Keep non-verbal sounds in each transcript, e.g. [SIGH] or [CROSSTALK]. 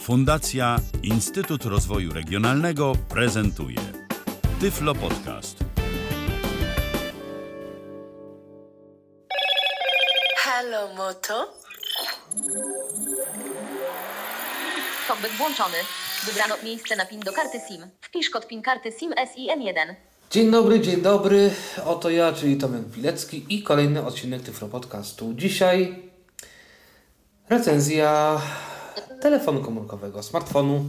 Fundacja Instytut Rozwoju Regionalnego prezentuje Tyflo Podcast. Halo, Moto? Cockpit włączony. Wybrano miejsce na PIN do karty SIM. Wpisz kod PIN karty SIM SIM1. Dzień dobry, dzień dobry. Oto ja, czyli Tomek Pilecki i kolejny odcinek Tyflo Podcastu. Dzisiaj recenzja telefonu komórkowego, smartfonu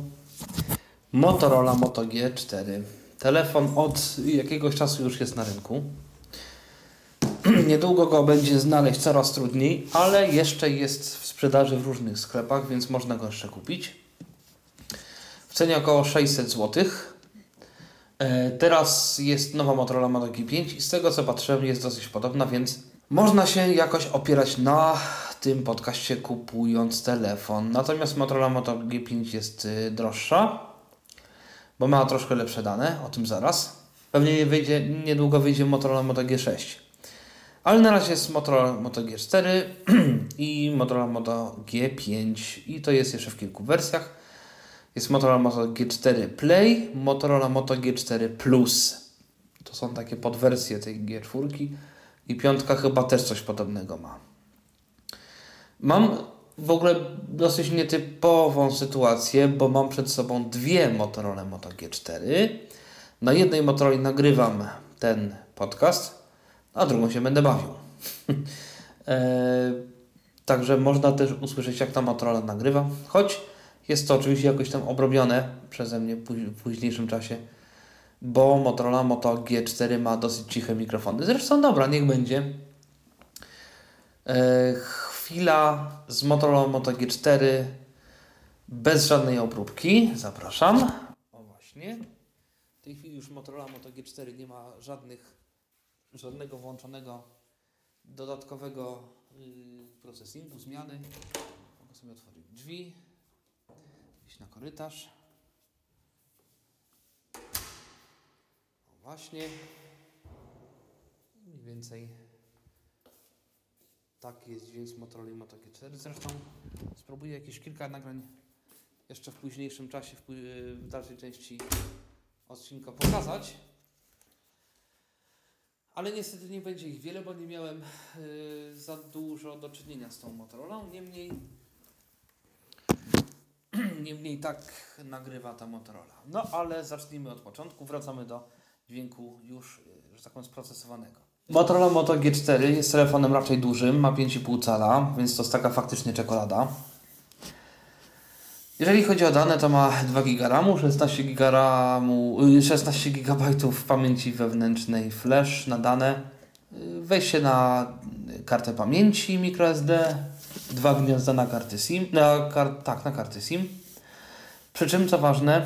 Motorola Moto G4. Telefon od jakiegoś czasu już jest na rynku. [CLEARS THROAT] Niedługo go będzie znaleźć coraz trudniej, ale jeszcze jest w sprzedaży w różnych sklepach, więc można go jeszcze kupić. W cenie około 600 zł. E, Teraz jest nowa Motorola Moto G5 i z tego co patrzyłem jest dosyć podobna, więc można się jakoś opierać na tym podcaście kupując telefon. Natomiast Motorola Moto G5 jest y, droższa, bo ma troszkę lepsze dane, o tym zaraz. Pewnie nie wyjdzie, niedługo wyjdzie Motorola Moto G6. Ale na razie jest Motorola Moto G4 [CLEARS THROAT] i Motorola Moto G5 i to jest jeszcze w kilku wersjach. Jest Motorola Moto G4 Play, Motorola Moto G4 Plus. To są takie podwersje tej G4 i piątka chyba też coś podobnego ma. Mam w ogóle dosyć nietypową sytuację, bo mam przed sobą dwie Motorola Moto G4. Na jednej Motorola nagrywam ten podcast, a drugą się będę bawił. [LAUGHS] e, także można też usłyszeć, jak ta Motorola nagrywa, choć jest to oczywiście jakoś tam obrobione przeze mnie w późniejszym czasie, bo Motorola Moto G4 ma dosyć ciche mikrofony. Zresztą dobra, niech będzie. E, chwila z Motorola Moto G4 bez żadnej obróbki. Zapraszam. O właśnie. W tej chwili już Motorola Moto G4 nie ma żadnych, żadnego włączonego dodatkowego yy, procesingu, zmiany. Mogę sobie otworzyć drzwi iść na korytarz. O właśnie. Mniej więcej taki jest dźwięk z Motorola Moto G4. Zresztą spróbuję jakieś kilka nagrań jeszcze w późniejszym czasie, w, w dalszej części odcinka pokazać. Ale niestety nie będzie ich wiele, bo nie miałem y, za dużo do czynienia z tą Motorolą. Niemniej [CLEARS THROAT] Niemniej tak nagrywa ta Motorola. No ale zacznijmy od początku. Wracamy do dźwięku już, y, że tak powiem, sprocesowanego. Motorola Moto G4 jest telefonem raczej dużym, ma 5,5 cala, więc to jest taka faktycznie czekolada. Jeżeli chodzi o dane, to ma 2 GB RAMu, 16 GB RAMu, y, 16 GB pamięci wewnętrznej flash na dane, y, wejście na y, kartę pamięci microSD, dwa gniazda na karty SIM, na kar tak, na karty SIM. Przy czym, co ważne,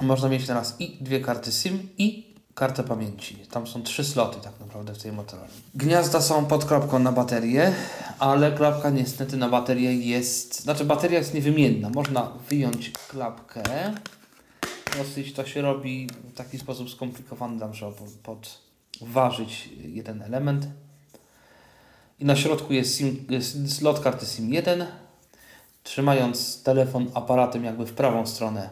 można mieć teraz i dwie karty SIM i kartę pamięci. Tam są trzy sloty tak naprawdę w tej Motorola. Gniazda są pod klapką na baterię, ale klapka niestety na baterię jest... Znaczy bateria jest niewymienna. Można wyjąć klapkę. Dosyć to się robi w taki sposób skomplikowany, tam trzeba pod- podważyć jeden element. I na środku jest, SIM, jest slot karty SIM 1. Trzymając telefon aparatem jakby w prawą stronę,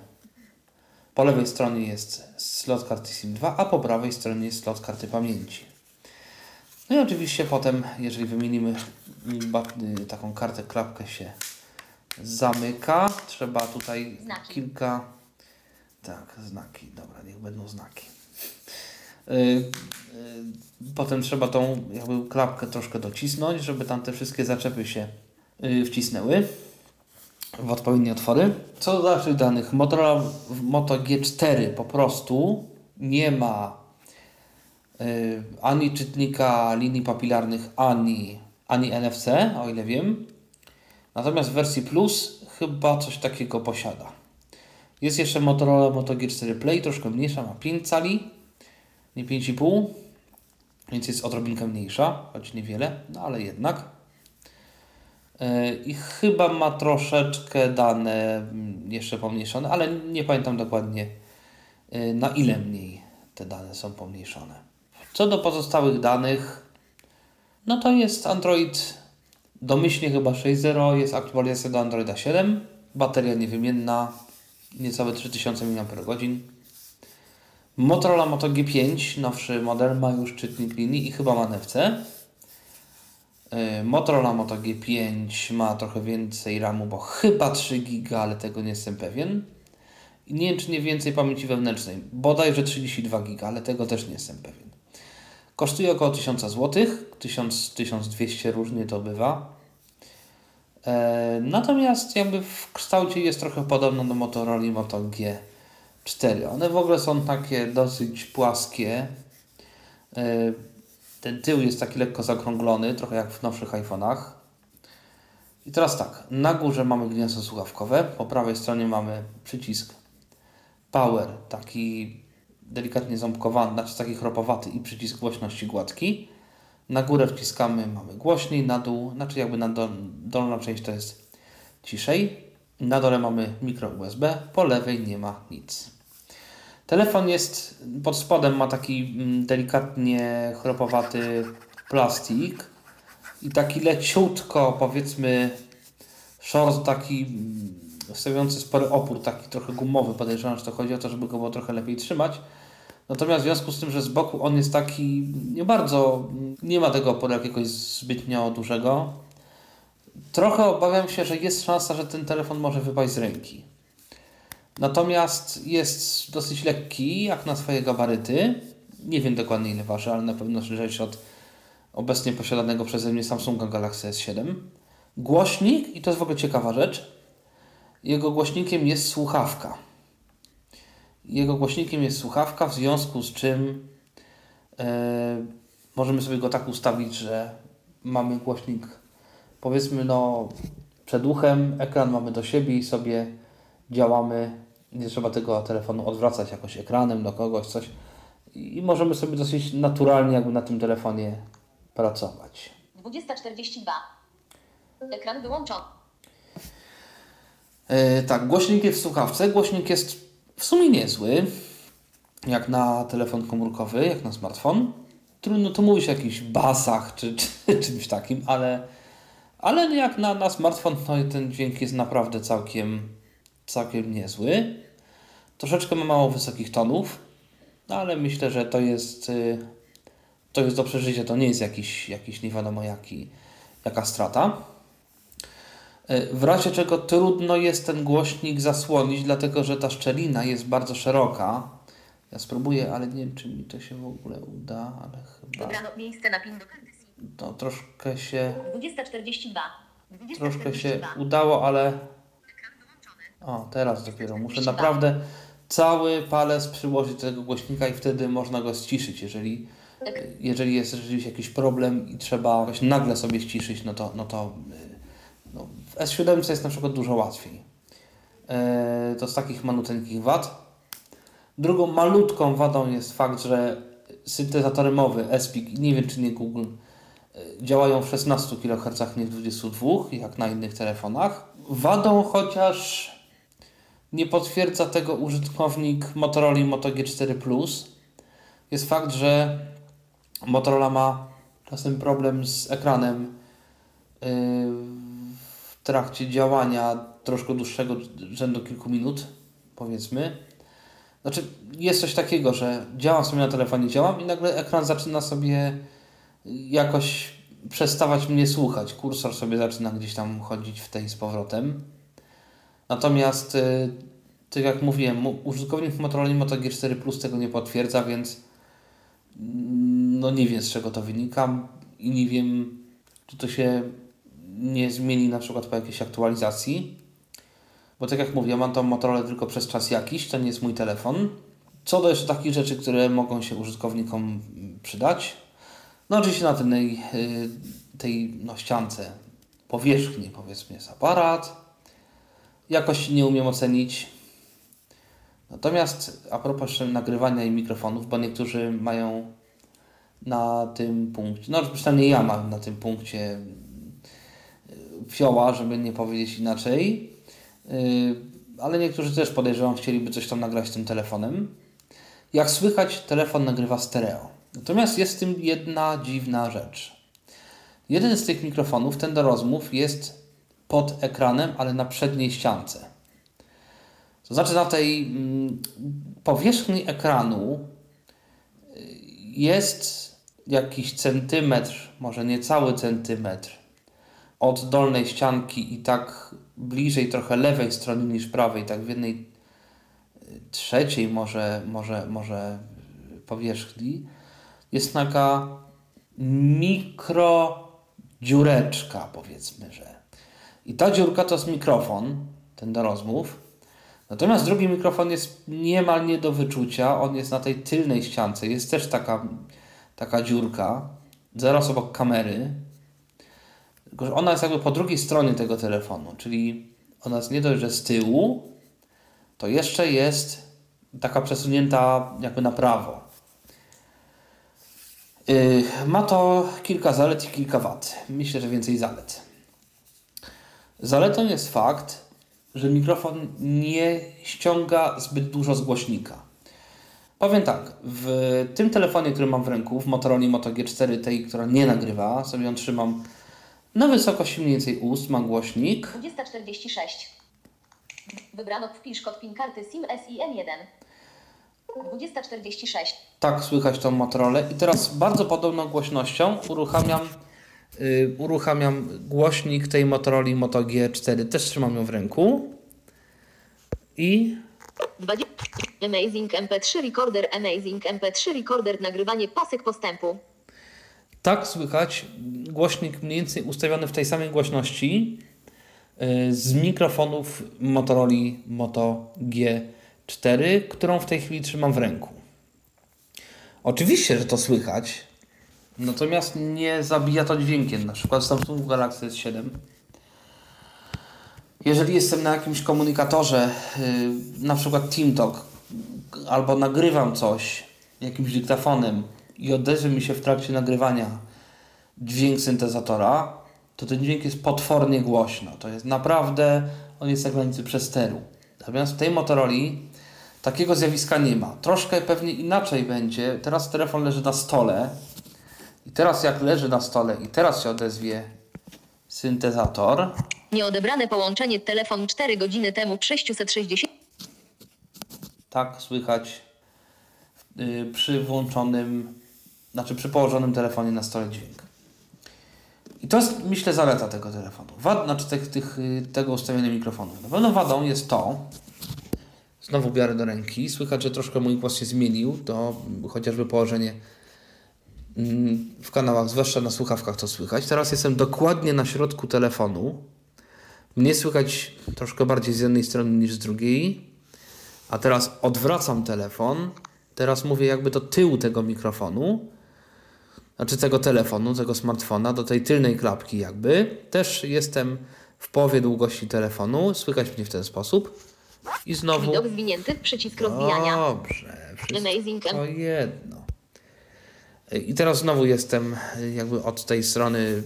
po lewej stronie jest slot karty SIM 2, a po prawej stronie jest slot karty pamięci. No i oczywiście potem, jeżeli wymienimy y, taką kartę, klapkę się zamyka. Trzeba tutaj Znaki. kilka... Tak, znaki. Dobra, niech będą znaki. Y, y, Potem trzeba tą jakby klapkę troszkę docisnąć, żeby tam te wszystkie zaczepy się wcisnęły w odpowiednie otwory. Co do dalszych danych, Motorola w Moto G4 po prostu nie ma y, ani czytnika linii papilarnych, ani, ani NFC, o ile wiem. Natomiast w wersji Plus chyba coś takiego posiada. Jest jeszcze Motorola Moto G4 Play, troszkę mniejsza, ma 5 cali, nie 5,5, więc jest odrobinkę mniejsza, choć niewiele, no ale jednak. Yy, I chyba ma troszeczkę dane mm, jeszcze pomniejszone, ale nie pamiętam dokładnie yy, na ile mniej te dane są pomniejszone. Co do pozostałych danych, no to jest Android domyślnie chyba 6.0, jest aktualizacja do Androida 7. bateria niewymienna, niecałe 3000 mAh. Motorola Moto G5, nowszy model, ma już czytnik linii i chyba ma NFC. Yy, Motorola Moto G5 ma trochę więcej RAMu, bo chyba 3 GB, ale tego nie jestem pewien. I nie wiem, czy nie więcej pamięci wewnętrznej. Bodajże 32 GB, ale tego też nie jestem pewien. Kosztuje około 1000 zł, 1000-1200 różnie to bywa. E, natomiast jakby w kształcie jest trochę podobno do Motorola Moto G4. One w ogóle są takie dosyć płaskie. Ten tył jest taki lekko zakrąglony, trochę jak w nowszych iPhone'ach. I teraz tak, na górze mamy gniazdo słuchawkowe, po prawej stronie mamy przycisk Power, taki delikatnie ząbkowany, znaczy taki chropowaty i przycisk głośności gładki. Na górę wciskamy, mamy głośniej, na dół, znaczy jakby na dol, dolna część to jest ciszej. Na dole mamy mikro USB, po lewej nie ma nic. Telefon jest, pod spodem ma taki mm, delikatnie chropowaty plastik i taki leciutko, powiedzmy, short taki mm, stawiający spory opór, taki trochę gumowy, podejrzewam, że to chodzi o to, żeby go było trochę lepiej trzymać. Natomiast w związku z tym, że z boku on jest taki nie bardzo, nie ma tego oporu jakiegoś zbytnio dużego, trochę obawiam się, że jest szansa, że ten telefon może wypaść z ręki. Natomiast jest dosyć lekki, jak na swoje gabaryty. Nie wiem dokładnie ile waży, ale na pewno lżejszy od obecnie posiadanego przeze mnie Samsunga Galaxy S7. Głośnik, i to jest w ogóle ciekawa rzecz, jego głośnikiem jest słuchawka. Jego głośnikiem jest słuchawka, w związku z czym e, możemy sobie go tak ustawić, że mamy głośnik powiedzmy no przed uchem, ekran mamy do siebie i sobie działamy. Nie trzeba tego telefonu odwracać jakoś ekranem do kogoś, coś. I możemy sobie dosyć naturalnie jakby na tym telefonie pracować. 20.42. Ekran wyłączony. E, tak, głośnik jest w słuchawce. Głośnik jest w sumie niezły, jak na telefon komórkowy, jak na smartfon. Trudno tu mówić o jakichś basach czy, czy [LAUGHS] czymś takim, ale, ale jak na, na smartfon no, ten dźwięk jest naprawdę całkiem, całkiem niezły. Troszeczkę ma mało wysokich tonów, no, ale myślę, że to jest, y, to jest do przeżycia. To nie jest jakiś, jakiś nie wiadomo jaki, jaka strata. W razie czego trudno jest ten głośnik zasłonić, dlatego że ta szczelina jest bardzo szeroka. Ja spróbuję, ale nie wiem, czy mi to się w ogóle uda, ale chyba. Wybrano miejsce na PIN do SIM. To troszkę się. 20.42. Troszkę się udało, ale. O, teraz dopiero. Muszę naprawdę cały palec przyłożyć do tego głośnika i wtedy można go ściszyć. Jeżeli, jeżeli jest rzeczywiście jakiś problem i trzeba jakoś nagle sobie ściszyć, no to, no to no, w S7 jest na przykład dużo łatwiej. E, to z takich maluteńkich wad. Drugą malutką wadą jest fakt, że syntezatory mowy SPIC, nie wiem czy nie Google, e, działają w 16 kHz, nie w 22, jak na innych telefonach. Wadą chociaż nie potwierdza tego użytkownik Motorola Moto G4 Plus, jest fakt, że Motorola ma czasem problem z ekranem yy, trakcie działania troszkę dłuższego rzędu kilku minut, powiedzmy. Znaczy, jest coś takiego, że działam sobie na telefonie, działam i nagle ekran zaczyna sobie jakoś przestawać mnie słuchać. Kursor sobie zaczyna gdzieś tam chodzić w tej z powrotem. Natomiast, y, tak jak mówiłem, użytkownik Motorola Moto G4 Plus tego nie potwierdza, więc mm, no nie wiem z czego to wynika i nie wiem, czy to się nie zmieni na przykład po jakiejś aktualizacji. Bo tak jak mówię, mam tą Motorola tylko przez czas jakiś, to nie jest mój telefon. Co do jeszcze takich rzeczy, które mogą się użytkownikom przydać. No oczywiście na tej, y, tej no, ściance powierzchni powiedzmy jest aparat. Jakoś nie umiem ocenić. Natomiast a propos nagrywania i mikrofonów, bo niektórzy mają na tym punkcie, no przynajmniej ja mam na tym punkcie fioła, żeby nie powiedzieć inaczej. Y, ale niektórzy też podejrzewam, chcieliby coś tam nagrać tym telefonem. Jak słychać, telefon nagrywa stereo. Natomiast jest w tym jedna dziwna rzecz. Jeden z tych mikrofonów, ten do rozmów, jest pod ekranem, ale na przedniej ściance. To znaczy na tej mm, powierzchni ekranu y, jest jakiś centymetr, może niecały centymetr od dolnej ścianki i tak bliżej trochę lewej strony niż prawej, tak w jednej y, trzeciej może, może, może powierzchni jest taka mikro dziureczka, powiedzmy, że. I ta dziurka to jest mikrofon, ten do rozmów. Natomiast drugi mikrofon jest niemal nie do wyczucia. On jest na tej tylnej ściance. Jest też taka, taka dziurka, zaraz obok kamery. Tylko, że ona jest jakby po drugiej stronie tego telefonu, czyli ona jest nie dość, że z tyłu, to jeszcze jest taka przesunięta jakby na prawo. Yy, ma to kilka zalet i kilka wad. Myślę, że więcej zalet. Zaletą jest fakt, że mikrofon nie ściąga zbyt dużo z głośnika. Powiem tak, w tym telefonie, który mam w ręku, w Motorola Moto G4, tej, która nie nagrywa, sobie ją trzymam na wysokości mniej więcej ust, mam głośnik. 2046. Wybrano wpisz kod PIN karty SIM SIN1. 2046. Tak słychać tą Motorola. I teraz bardzo podobną głośnością uruchamiam, uruchamiam głośnik tej Motorola Moto G4. Też trzymam ją w ręku. I 20. Amazing MP3 Recorder Amazing MP3 Recorder nagrywanie pasek postępu. tak słychać głośnik mniej więcej ustawiony w tej samej głośności yy, z mikrofonów Motorola Moto G4, którą w tej chwili trzymam w ręku. Oczywiście, że to słychać, natomiast nie zabija to dźwiękiem. Na przykład w Samsung Galaxy S7 jeżeli jestem na jakimś komunikatorze, yy, na przykład TeamTalk, albo nagrywam coś jakimś dyktafonem i odezwie mi się w trakcie nagrywania dźwięk syntezatora, to ten dźwięk jest potwornie głośno. To jest naprawdę, on jest na granicy przesteru. Natomiast w tej Motorola takiego zjawiska nie ma. Troszkę pewnie inaczej będzie. Teraz telefon leży na stole i teraz jak leży na stole i teraz się odezwie syntezator, Nieodebrane połączenie telefon 4 godziny temu 660. tak słychać yy, przy włączonym, znaczy przy położonym telefonie na stole dźwięk. I to jest, myślę, zaleta tego telefonu. Wad, znaczy tych, tych, yy, tego ustawienia mikrofonu. Na pewno wadą jest to, znowu biorę do ręki, słychać, że troszkę mój głos się zmienił, to chociażby położenie w kanałach, zwłaszcza na słuchawkach to słychać. Teraz jestem dokładnie na środku telefonu. Mnie słychać troszkę bardziej z jednej strony niż z drugiej. A teraz odwracam telefon. Teraz mówię jakby do tyłu tego mikrofonu. Znaczy tego telefonu, tego smartfona, do tej tylnej klapki jakby. Też jestem w połowie długości telefonu. Słychać mnie w ten sposób. I znowu... Widok zwinięty, przycisk rozwijania. Dobrze. Wszystko jedno. I teraz znowu jestem jakby od tej strony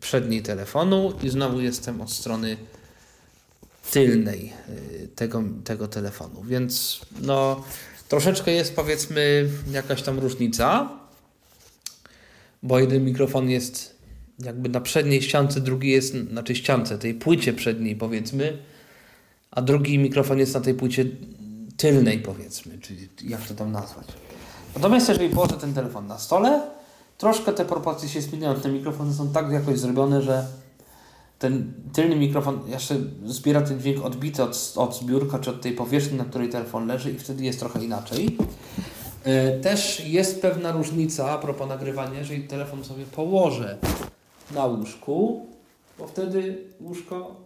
przedniej telefonu i znowu jestem od strony tylnej y, tego, tego telefonu. Więc no troszeczkę jest powiedzmy jakaś tam różnica, bo jeden mikrofon jest jakby na przedniej ściance, drugi jest na tej ściance, tej płycie przedniej powiedzmy, a drugi mikrofon jest na tej płycie tylnej powiedzmy, czyli jak to tam nazwać. Natomiast jeżeli położę ten telefon na stole, troszkę te proporcje się zmieniają. Te mikrofony są tak jakoś zrobione, że ten tylny mikrofon jeszcze zbiera ten dźwięk odbity od, od zbiórka czy od tej powierzchni, na której telefon leży i wtedy jest trochę inaczej. E, Też jest pewna różnica a propos nagrywania, jeżeli telefon sobie położę na łóżku, bo wtedy łóżko,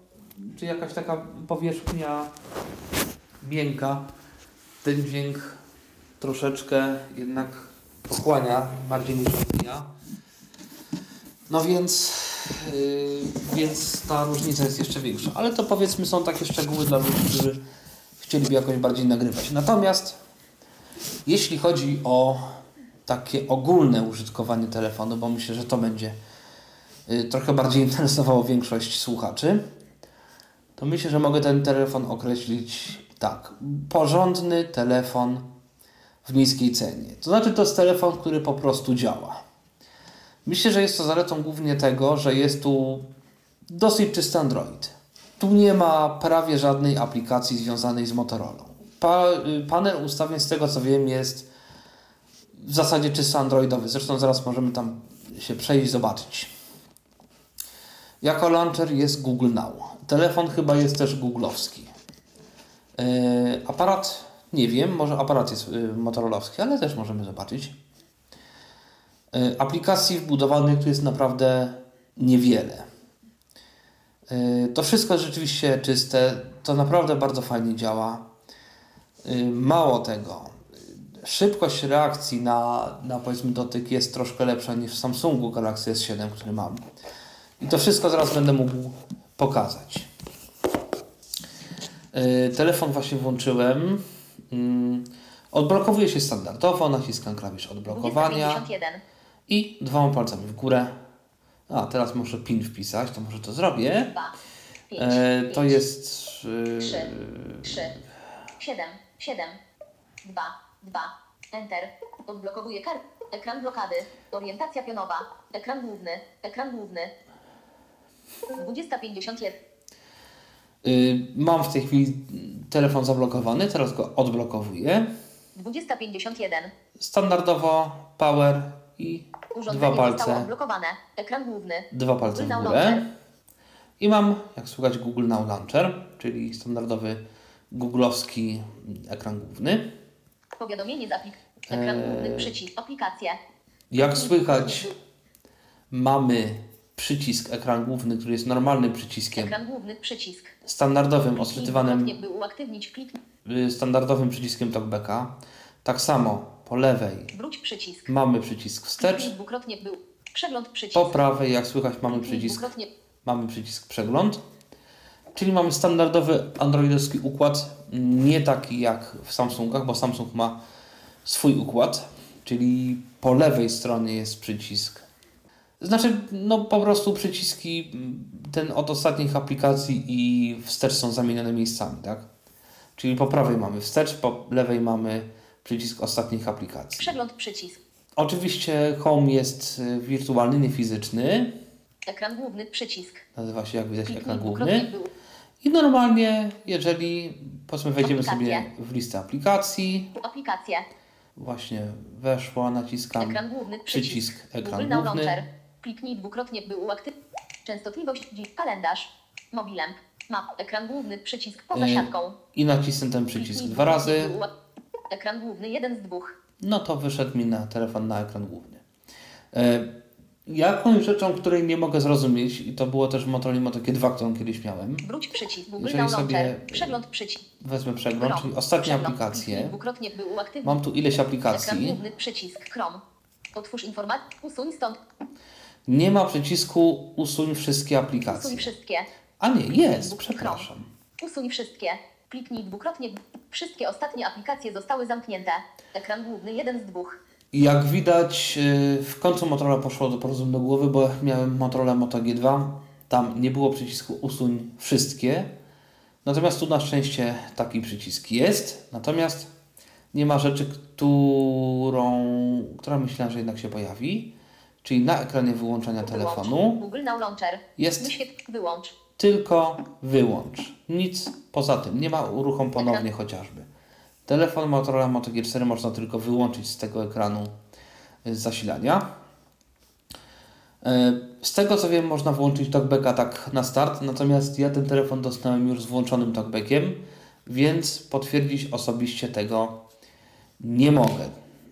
czy jakaś taka powierzchnia miękka, ten dźwięk troszeczkę jednak pochłania bardziej niż odbija. No więc, yy, więc ta różnica jest jeszcze większa. Ale to powiedzmy są takie szczegóły dla ludzi, którzy chcieliby jakoś bardziej nagrywać. Natomiast jeśli chodzi o takie ogólne użytkowanie telefonu, bo myślę, że to będzie yy, trochę bardziej interesowało większość słuchaczy, to myślę, że mogę ten telefon określić tak. Porządny telefon w niskiej cenie. To znaczy, to jest telefon, który po prostu działa. Myślę, że jest to zaletą głównie tego, że jest tu Dosyć czysty Android. Tu nie ma prawie żadnej aplikacji związanej z Motorola. Pa, panel ustawień, z tego co wiem, jest w zasadzie czysto androidowy. Zresztą zaraz możemy tam się przejść, zobaczyć. Jako launcher jest Google Now. Telefon chyba jest też googlowski. Yy, aparat, nie wiem, może aparat jest yy, motorolowski, ale też możemy zobaczyć. Yy, aplikacji wbudowanych tu jest naprawdę niewiele. Yy, to wszystko jest rzeczywiście czyste, to naprawdę bardzo fajnie działa. Mało tego, szybkość reakcji na, na powiedzmy dotyk jest troszkę lepsza niż w Samsungu Galaxy S7, który mam. I to wszystko zaraz będę mógł pokazać. Telefon właśnie włączyłem. Yy, odblokowuje się standardowo, naciskam klawisz odblokowania 2051. i dwoma palcami w górę. A, teraz muszę PIN wpisać, to może to zrobię. 2, 5, E, to jest... Yy, 3, 3, 7, 7, 2, 2, Enter. Odblokowuje kart. Ekran blokady. Orientacja pionowa. Ekran główny. Ekran główny. 2051. yy, mam w tej chwili telefon zablokowany, teraz go odblokowuję. 2051. Standardowo power i dwa palce, odblokowane. Ekran główny. dwa palce w Google Now górę. I mam, jak słuchać, Google Now Launcher, czyli standardowy googlowski ekran główny. Powiadomienie z aplikacji. Ekran główny. Przycisk. Aplikacje. Jak słychać, mamy przycisk ekran główny, który jest normalnym przyciskiem, Ekran główny. Przycisk. standardowym, by uaktywnić klik. y, standardowym przyciskiem talkbacka. Tak samo po lewej przycisk. mamy przycisk wstecz, przycisk. po prawej, jak słychać, mamy przycisk, mamy przycisk przegląd. Czyli mamy standardowy androidowski układ, nie taki jak w Samsungach, bo Samsung ma swój układ, czyli po lewej stronie jest przycisk. Znaczy, no po prostu przyciski, ten od ostatnich aplikacji i wstecz są zamienione miejscami, tak? Czyli po prawej mamy wstecz, po lewej mamy przycisk ostatnich aplikacji. Przegląd przycisk. Oczywiście Home jest y, wirtualny, nie fizyczny. Ekran główny przycisk. Nazywa się, jak widać, Kliknij ekran główny. I normalnie, jeżeli powiedzmy wejdziemy Aplikacje. sobie w listę aplikacji, Aplikacje. właśnie weszło, naciskam Ekran główny przycisk przycisk. ekran Google główny. Launcher. Kliknij dwukrotnie by uaktywnić. Częstotliwość. Kalendarz. Mobilem. Map. Ekran główny przycisk poza Yy, siatką. i nacisnę ten przycisk Kliknij dwa razy, Ekran główny jeden z dwóch. no to wyszedł mi na telefon na ekran główny. E, Jakąś rzeczą, której nie mogę zrozumieć, i to było też w Motorola Moto G2, którą kiedyś miałem, Wróć przycisk. Google Jeżeli sobie-. Przegląd przycisk. wezmę przegląd, czyli ostatnie aplikacje. Mam tu ileś Ekran aplikacji. główny przycisk. Chrome. Otwórz informację. Usuń stąd. Nie ma przycisku usuń wszystkie Usuń aplikacje. wszystkie. A nie, jest, przepraszam. Usuń wszystkie. Kliknij dwukrotnie. Wszystkie ostatnie aplikacje zostały zamknięte. Ekran główny jeden z dwóch. Jak widać, yy, w końcu Motorola poszło do porozumienia do głowy, bo miałem Motorola Moto G2. Tam nie było przycisku usuń wszystkie. Natomiast tu na szczęście taki przycisk jest. Natomiast nie ma rzeczy, którą, która myślałem, że jednak się pojawi. Czyli na ekranie wyłączenia telefonu. Google Now Launcher. jest Wyświetl. Wyłącz. tylko wyłącz. Nic poza tym. Nie ma uruchom ponownie chociażby. Telefon Motorola Moto G4 można tylko wyłączyć z tego ekranu y, zasilania. E, Z tego co wiem, można włączyć talkbacka tak na start, natomiast ja ten telefon dostałem już z włączonym talkbackiem, więc potwierdzić osobiście tego nie mogę.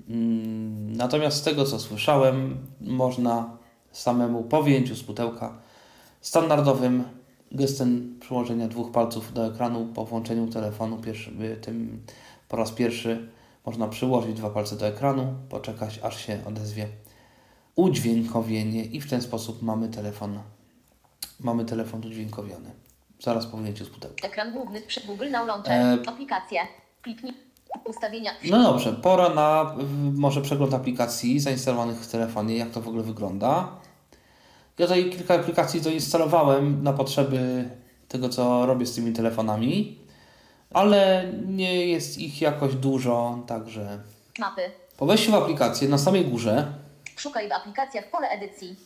Mm, Natomiast z tego co słyszałem, można samemu po wyjęciu z pudełka standardowym gestem przyłożenia dwóch palców do ekranu po włączeniu telefonu pierwszy, tym po raz pierwszy można przyłożyć dwa palce do ekranu, poczekać aż się odezwie udźwiękowienie i w ten sposób mamy telefon mamy telefon udźwiękowiony. Zaraz po wyjęciu z pudełka. Ekran główny przy Google Now Launcher. E, Aplikacje. Kliknij. Ustawienia. No dobrze, pora na może przegląd aplikacji zainstalowanych w telefonie, jak to w ogóle wygląda. Ja tutaj kilka aplikacji zainstalowałem na potrzeby tego, co robię z tymi telefonami, ale nie jest ich jakoś dużo, także Mapy. po wejściu w aplikację na samej górze Szukaj w aplikacjach pole edycji.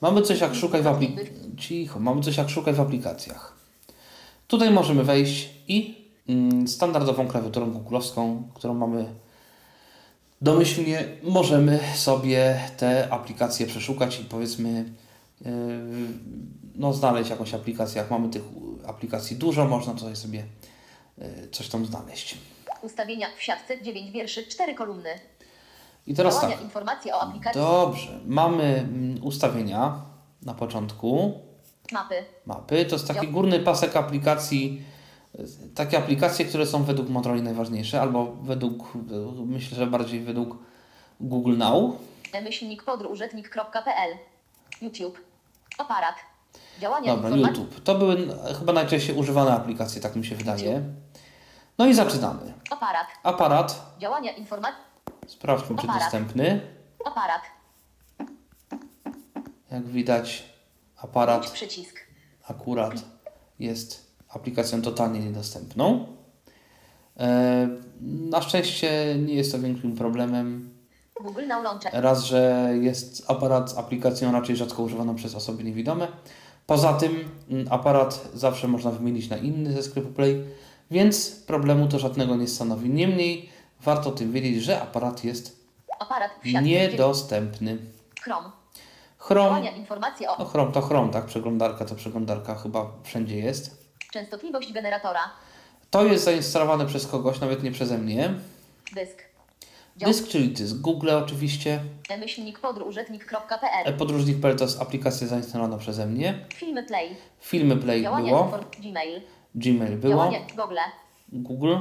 Mamy coś jak szukaj w aplikacjach. Cicho, mamy coś jak szukaj w aplikacjach. Tutaj możemy wejść i standardową klawiaturą googlowską, którą mamy domyślnie, możemy sobie te aplikacje przeszukać i powiedzmy yy, no, znaleźć jakąś aplikację. Jak mamy tych aplikacji dużo, można tutaj sobie yy, coś tam znaleźć. Ustawienia w siatce 9 wierszy, 4 kolumny. I teraz tak. informacje o aplikacji. Dobrze, mamy mm, ustawienia na początku Mapy. mapy. To jest taki górny pasek aplikacji, takie aplikacje, które są według Motorola najważniejsze, albo według, myślę, że bardziej według Google Now. Myślnik podróżetnik.pl. YouTube. Aparat. Działania Dobra, informacji. YouTube. To były chyba najczęściej używane aplikacje, tak mi się wydaje. No i zaczynamy. Aparat. Aparat, Działania informacji. sprawdźmy czy Aparat. dostępny. Aparat. Jak widać, aparat przycisk. akurat jest aplikacją totalnie niedostępną. E, na szczęście nie jest to większym problemem. Google Now Launcher. Raz, że jest aparat z aplikacją raczej rzadko używaną przez osoby niewidome. Poza tym mm, aparat zawsze można wymienić na inny ze sklepu Play, więc problemu to żadnego nie stanowi. Niemniej warto o tym wiedzieć, że aparat jest Aparat niedostępny. Chrome. Chrome, informacje o no Chrome to Chrome, tak? Przeglądarka to przeglądarka chyba wszędzie jest. Częstotliwość generatora. To jest zainstalowane przez kogoś, nawet nie przeze mnie. Dysk. Dysk, czyli dysk Google oczywiście. Myślnik podróżetnik.pl. E, Podróżnik.pl to jest aplikacja zainstalowana przeze mnie. Filmy Play. Filmy Play Działania było. Gmail. Gmail było. Google. Google,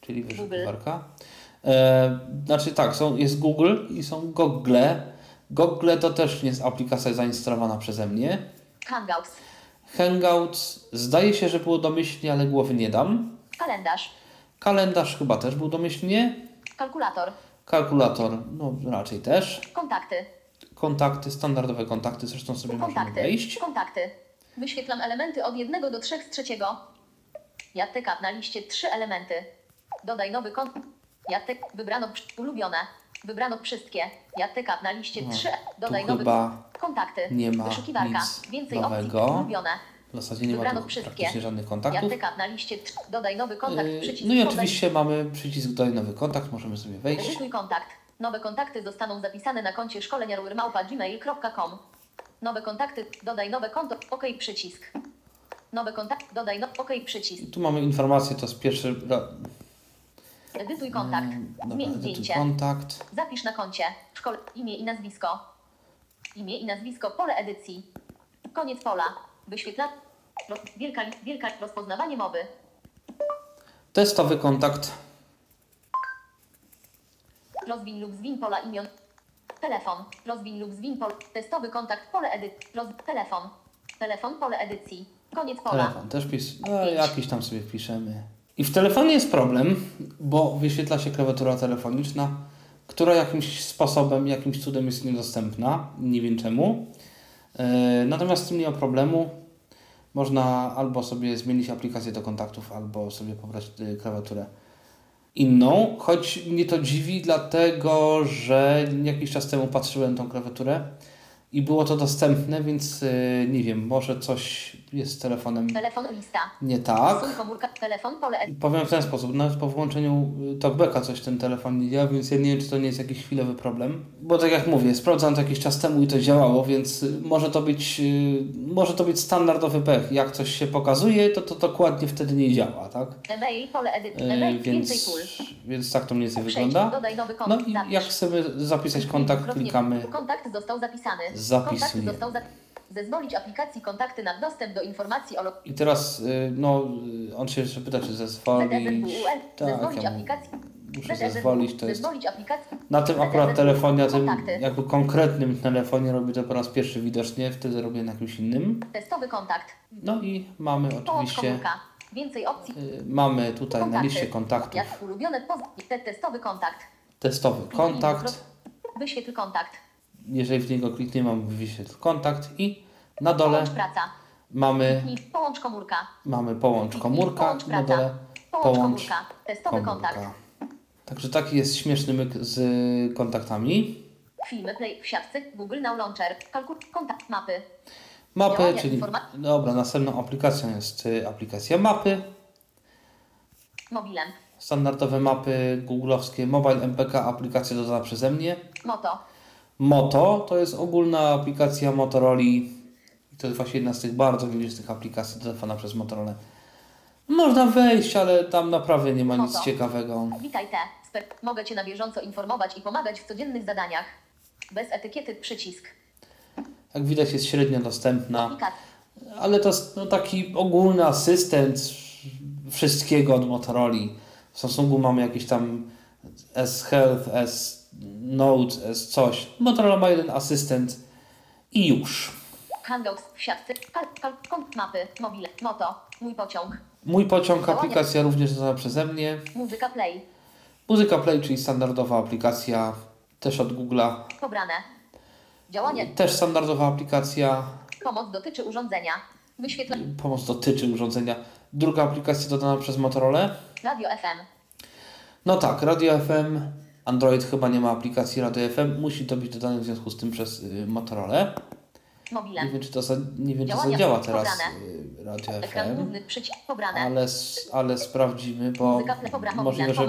czyli wyszukiwarka. E, znaczy tak, są, jest Google i są Google. Google to też nie jest aplikacja zainstalowana przeze mnie. Hangouts. Hangouts zdaje się, że było domyślnie, ale głowy nie dam. Kalendarz. Kalendarz chyba też był domyślnie. Kalkulator. Kalkulator, no raczej też. Kontakty. Kontakty, standardowe kontakty, zresztą sobie możemy Kontakty. wejść. Kontakty. Wyświetlam elementy od 1 do 3 z trzeciego. Jattek na liście 3 elementy. Dodaj nowy kont. Jattek wybrano ulubione. Wybrano wszystkie. Jattek na liście No, 3. tu Dodaj nowy chyba kontakty. nie ma Wyszukiwarka. nic Więcej nowego. opcji. Ulubione. W zasadzie nie ma Wybrano wszystkie. praktycznie żadnych kontaktów. Jattek na liście 3. Dodaj nowy kontakt. Yy, Przycisk No i oczywiście mamy przycisk dodaj nowy kontakt, możemy sobie wejść. Edytuj kontakt. Nowe kontakty zostaną zapisane na koncie szkoleniarurmałpa.gmail.com. Nowe kontakty. Dodaj nowe konto. OK przycisk. Nowe kontakt. Dodaj no. OK przycisk. I tu mamy informację, to jest pierwszy. Ra- Edytuj kontakt. Mm, Zmień edytuj zdjęcie. kontakt. Zapisz na koncie. Szkole. Imię i nazwisko. Imię i nazwisko. Pole edycji. Koniec pola. Wyświetla. Ro... Wielka, wielka rozpoznawanie mowy. Testowy kontakt. Rozwiń lub zwin pola imion. Telefon. Rozwiń lub zwin pol. Testowy kontakt. Pole edycji. Roz... Telefon. Telefon. Pole edycji. Koniec pola. Telefon też pis. No, jakiś tam sobie wpiszemy. I w telefonie jest problem, bo wyświetla się klawiatura telefoniczna, która jakimś sposobem, jakimś cudem jest niedostępna. Nie wiem czemu. E, Natomiast z tym nie ma problemu. Można albo sobie zmienić aplikację do kontaktów, albo sobie pobrać y, klawiaturę inną. Choć mnie to dziwi, dlatego że jakiś czas temu patrzyłem tą klawiaturę i było to dostępne, więc y, nie wiem, może coś jest z telefonem Telefon lista. nie tak. Komórka. Telefon. Pole. Powiem w ten sposób, nawet po włączeniu y, talkbacka coś ten telefon nie działa, więc ja nie wiem, czy to nie jest jakiś chwilowy problem. Bo tak jak mówię, sprawdzam to jakiś czas temu i to działało, więc y, może to być, y, może to być standardowy pech. Jak coś się pokazuje, to to dokładnie wtedy nie działa, tak? E-mail. Pole edycji. E-mail. Więc, więc tak to mniej więcej wygląda. Dodaj nowy No i jak chcemy zapisać kontakt, klikamy Kontakt został zapisany. Zapisujemy. Kontakt. Zezwolić aplikacji kontakty na dostęp do informacji o lo- i teraz, y, no, y, on się jeszcze pyta, czy zezwolić. ZSWUL. Tak, Zezwolić ja aplikacji. muszę ZSWUL. zezwolić, to jest. Na tym akurat telefonie, na tym jakby konkretnym telefonie robię to po raz pierwszy widocznie, wtedy robię na jakimś innym. Testowy kontakt. No i mamy oczywiście. Więcej opcji. y, mamy tutaj na liście kontaktów Jak ulubione poz... te testowy kontakt. testowy kontakt. Wyświetl kontakt. Jeżeli w niego klikniemy, mamy wyświetl kontakt i na dole Połącz praca. mamy, Kliknij Połącz komórka. mamy połącz komórka Połącz na dole Połącz połącz komórka. Testowy kontakt. komórka. Także taki jest śmieszny myk z kontaktami. Filmy play w siatce. Google Now Launcher. Kalkul. Kontakt. Mapy. Mapy, Działania czyli... informa- Dobra, następną aplikacją jest y, aplikacja mapy. Mobilem. Standardowe mapy googlowskie Mobile MPK, aplikacja dodana przeze mnie. Moto. Moto to jest ogólna aplikacja Motorola. I to jest właśnie jedna z tych bardzo wylicznych aplikacji dodawana przez Motorola. Można wejść, ale tam naprawdę nie ma nic Moto. ciekawego. Witaj te. Mogę Cię na bieżąco informować i pomagać w codziennych zadaniach. Bez etykiety przycisk. Jak widać jest średnio dostępna, ale to jest no, taki ogólny asystent wszystkiego od Motorola. W Samsungu mamy jakieś tam S-Health, S-Note, S coś. Motorola ma jeden asystent i już. Hangouts siatce. Kont mapy. Mobile. Moto. Mój pociąg. Mój pociąg, aplikacja również dodana przeze mnie. Muzyka play. Muzyka Play, czyli standardowa aplikacja, też od Google'a. Pobrane. Działanie. Też standardowa aplikacja, Pomoc dotyczy urządzenia. Wyświetlenie. pomoc dotyczy urządzenia. Druga aplikacja dodana przez Motorola. Radio FM. No tak, Radio FM. Android chyba nie ma aplikacji Radio FM. Musi to być dodane w związku z tym przez y, Motorola. Nie Mobilem. wiem, czy to, za, nie wiem, czy to działa teraz y, Radio FM, główny ale, ale sprawdzimy, bo możliwe, Mobile. że,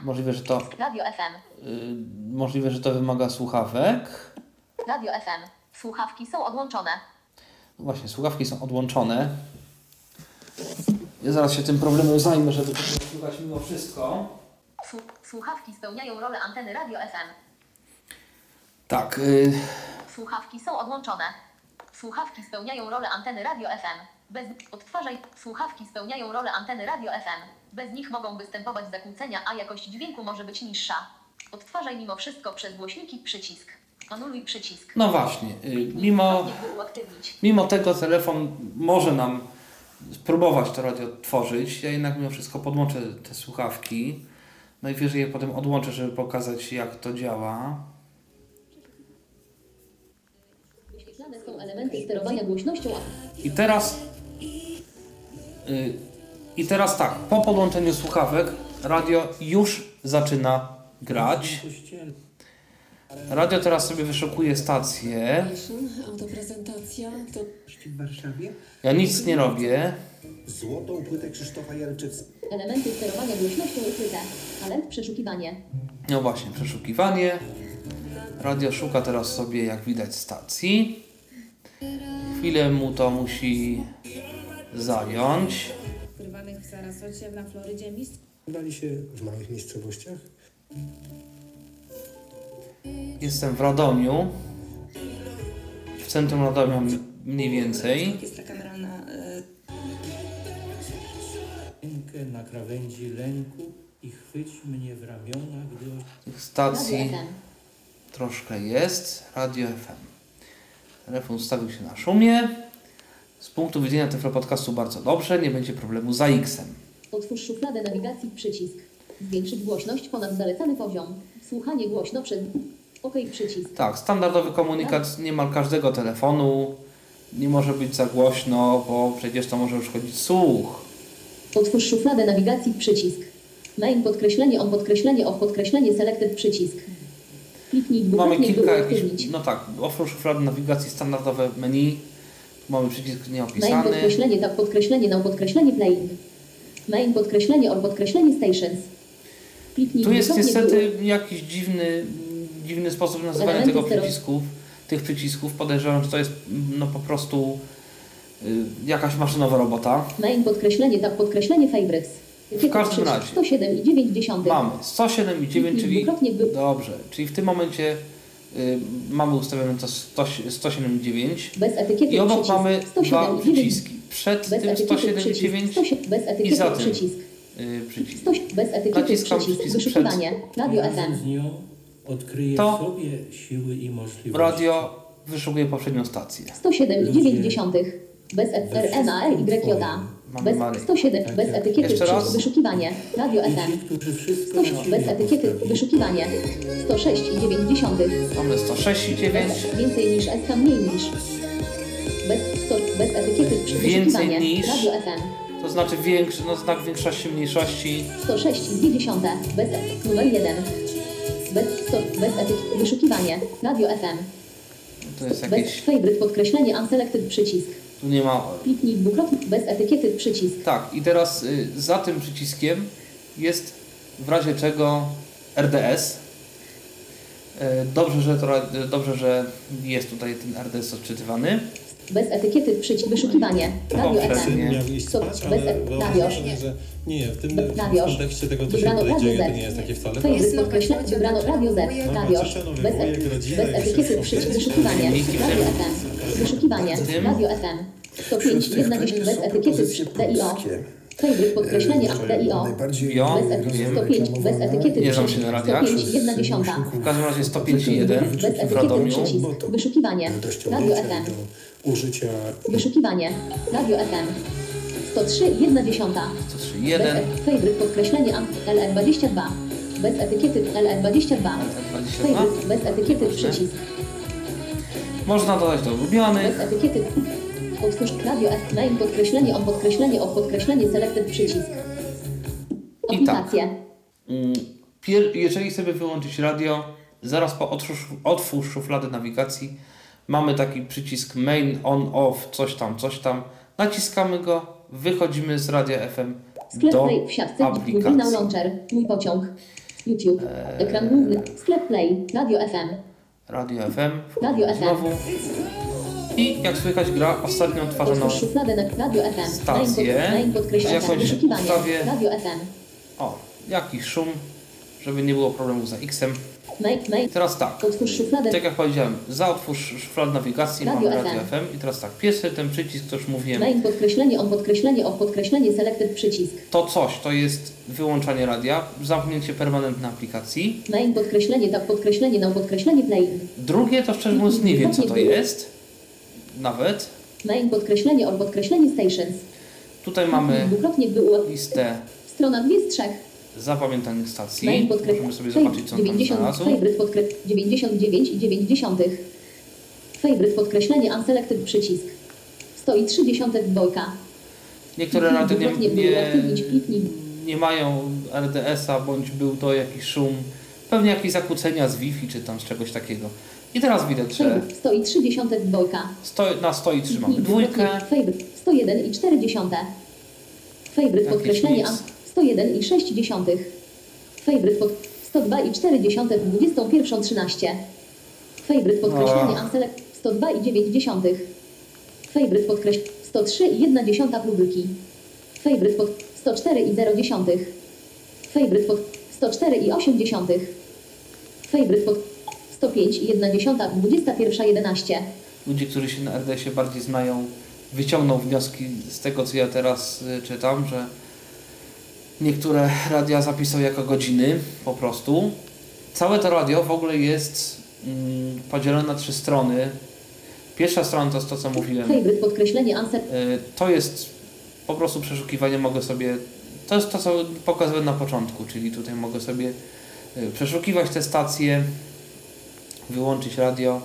możliwe, że to Radio FM. y, możliwe, że to wymaga słuchawek. Radio FM. Słuchawki są odłączone. No Właśnie, słuchawki są odłączone. Ja zaraz się tym problemem zajmę, żeby to słuchać mimo wszystko. Słu- Słuchawki spełniają rolę anteny radio FM. Tak, y, Słuchawki są odłączone. Słuchawki spełniają rolę anteny radio FM. Bez odtwarzaj. Słuchawki spełniają rolę anteny radio FM. Bez nich mogą występować zakłócenia, a jakość dźwięku może być niższa. Odtwarzaj mimo wszystko przez głośniki przycisk. Anuluj przycisk. no właśnie, y, mimo, mimo tego telefon może nam spróbować to radio tworzyć. Ja jednak mimo wszystko podłączę te słuchawki. Najwyżej je potem odłączę, żeby pokazać jak to działa. Wyświetlane są elementy sterowania głośnością. I teraz y, i teraz tak, po podłączeniu słuchawek radio już zaczyna grać. Radio teraz sobie wyszukuje stację. Ja nic nie robię. Złotą płytę Krzysztofa Jarczyckiego. Elementy sterowania głośnością ukryte. Ale przeszukiwanie. No właśnie, przeszukiwanie. Radio szuka teraz sobie, jak widać, stacji. Chwilę mu to musi zająć. wyrwanych w Sarasocie na Florydzie mistrz Dali się w małych miejscowościach. Jestem w Radomiu. W centrum Radomia mniej więcej. Na krawędzi lęku i chwyć mnie w ramiona, gdy Tych stacji troszkę jest. Radio FM. Telefon ustawił się na szumie. Z punktu widzenia tego podcastu bardzo dobrze, nie będzie problemu za X-em. Otwórz szufladę nawigacji przycisk. Zwiększyć głośność ponad zalecany poziom. Słuchanie głośno przez... OK przycisk. Tak, standardowy komunikat niemal każdego telefonu. Nie może być za głośno, bo przecież to może uszkodzić słuch. Otwórz szufladę nawigacji przycisk. Main podkreślenie on podkreślenie off podkreślenie selected przycisk. Kliknij Mamy kilka jakichś, no tak, otwórz szuflady nawigacji standardowe menu. Mamy przycisk Main nieopisany. podkreślenie tak podkreślenie now podkreślenie playing. Main podkreślenie or podkreślenie stations. Kliknij Tu jest niestety jakiś dziwny, dziwny sposób nazywania Elementy tego przycisków, tych przycisków. Podejrzewam, że to jest no po prostu jakaś maszynowa robota. Main podkreślenie tak podkreślenie favorites. W każdym razie. 107 i 9 dziesiątych. Mamy 107 i 9, czyli by- dobrze, czyli w tym momencie y, mamy ustawione to 100 107 i 9 Bez etykiety i obok przycisk. mamy 107 dwa i 9. przyciski. Przed Bez tym etykiety 107 i przycisk. 9 107 Bez i etykiety za tym przycisk. y, przycisk. 107 Bez etykiety Naciskam przycisk. przycisk Wyszukiwanie. Radio FM. odkryje To- w sobie siły i możliwości. Radio wyszukuje poprzednią stację. 107 i 9 dziesiątych. Bez e- RMA YJ. Mamy Bez Maryję. 107 bez etykiety. Wyszukiwanie. Radio FM. ci, którzy wszystko 106 na bez etykiety. Wyszukiwanie. 106 i 9 dziesiątych. Mamy 106 i 9. Więcej niż SK mniej niż. Bez, 100, bez etykiety wyszukiwanie. niż- Radio FM. To znaczy większy, no znak większości, mniejszości. 106 i 2 dziesiąte. Bez numer 1. Bez stop. Bez etykiety. Wyszukiwanie. Radio FM. To jest Bez jakieś... favorite podkreślenie unselected przycisk. Tu nie ma... Kliknij dwukrotnie. Bez etykiety przycisk. Tak, i teraz y, za tym przyciskiem jest w razie czego RDS. Y, Dobrze, że to, ra- dobrze, że jest tutaj ten RDS odczytywany. Bez etykiety przycisk. Wyszukiwanie. Radio. FM. Spać, Bez radio. nie, w tym kontekście tego, co się Wybrano tutaj Radio dzieje, to nie jest takie wcale Favorite podkreślenie. Wybrano Radio Z. Bez, bez etykiety przycisk. Wyszukiwanie. Radio. FM. Wyszukiwanie. Radio FM. 105. 1 bez etykiety. DIO. Favorite podkreślenie. DIO. Jo, Bez etykiety wiem. 105. Bez etykiety Nie znam przycisk. się na radiach. 105. 1 dziesiąta. W każdym razie 105.1 Bez w etykiety Radomiu. przycisk. Wyszukiwanie. Radio FM. Użycia Wyszukiwanie. Radio FM. 103. 1 dziesiąta. 103.1 Bez e- favorite podkreślenie an- LR22. Bez etykiety LR22. LR22. Favorite bez etykiety przycisk. Można dodać do Bez ulubionych. etykiety. Otwórz radio F. Main podkreślenie on podkreślenie o podkreślenie selected przycisk. Tak. Aplikacje. Pier- jeżeli chcemy wyłączyć radio, zaraz po otwórz, otwórz szufladę nawigacji mamy taki przycisk main, on, off, coś tam, coś tam. Naciskamy go, wychodzimy z radia FM Sklep do Play w siatce. aplikacji. Google Launcher. Mój pociąg. YouTube. Eee. Ekran główny. Sklep Play. Radio FM. Radio FM. Radio wchodzimy FM. Znowu. I jak słychać gra ostatnio odtwarzoną Otwórz szufladę na Radio FM. Main, Stację. Jakąś ustawię. O, jakiś szum, żeby nie było problemu z X-em. Teraz tak. Otwórz szufladę. Tak jak powiedziałem, za otwórz szuflad nawigacji Radio mamy Radio FM. I teraz tak, pierwszy ten przycisk, to już mówiłem, Main podkreślenie on podkreślenie o podkreślenie selected przycisk. to coś, to jest wyłączanie radia, zamknięcie permanentne aplikacji. Main podkreślenie tak podkreślenie na podkreślenie play. Drugie to szczerze mówiąc nie wiem co to jest, nawet. Main podkreślenie or podkreślenie stations. Tutaj mamy listę Strona 2 z 3. zapamiętanych stacji, możemy sobie zobaczyć co on tam 90 znalazł. favorite podkre 99 i 90. Favorite podkreślenie unselected przycisk. 130 dwojka. Niektóre Dwukrotnie nie, nie, nie mają RDS-a, bądź był to jakiś szum, pewnie jakieś zakłócenia z Wi-Fi czy tam z czegoś takiego. I teraz widać, że Favorite 130 dwojka. sto, na 100 i 3 mamy Kliknij dwójkę. Favorite 101 i 4 dziesiąte. Favorite Jakieś podkreślenie nic. An 101 i 6 dziesiątych. Favorite pod 102 i 4 dziesiąte w 21 13. Favorite podkreślenie O. unselect 102 i 9 dziesiątych. Favorite podkreś 103 i 1 dziesiąta próbki. Favorite pod 104 i 0 dziesiątych. Favorite pod 104 i 8 dziesiątych. Favorite pod 105 i 1 dziesiąta w 21 11. ludzie, którzy się na RDS-ie bardziej znają, wyciągną wnioski z tego, co ja teraz y, czytam, że niektóre radia zapisują jako godziny po prostu. Całe to radio w ogóle jest mm, podzielone na trzy strony. Pierwsza strona to jest to, co mówiłem. Favorite podkreślenie unset Y, To jest po prostu przeszukiwanie, mogę sobie, to jest to, co pokazałem na początku, czyli tutaj mogę sobie y, przeszukiwać te stacje, wyłączyć radio,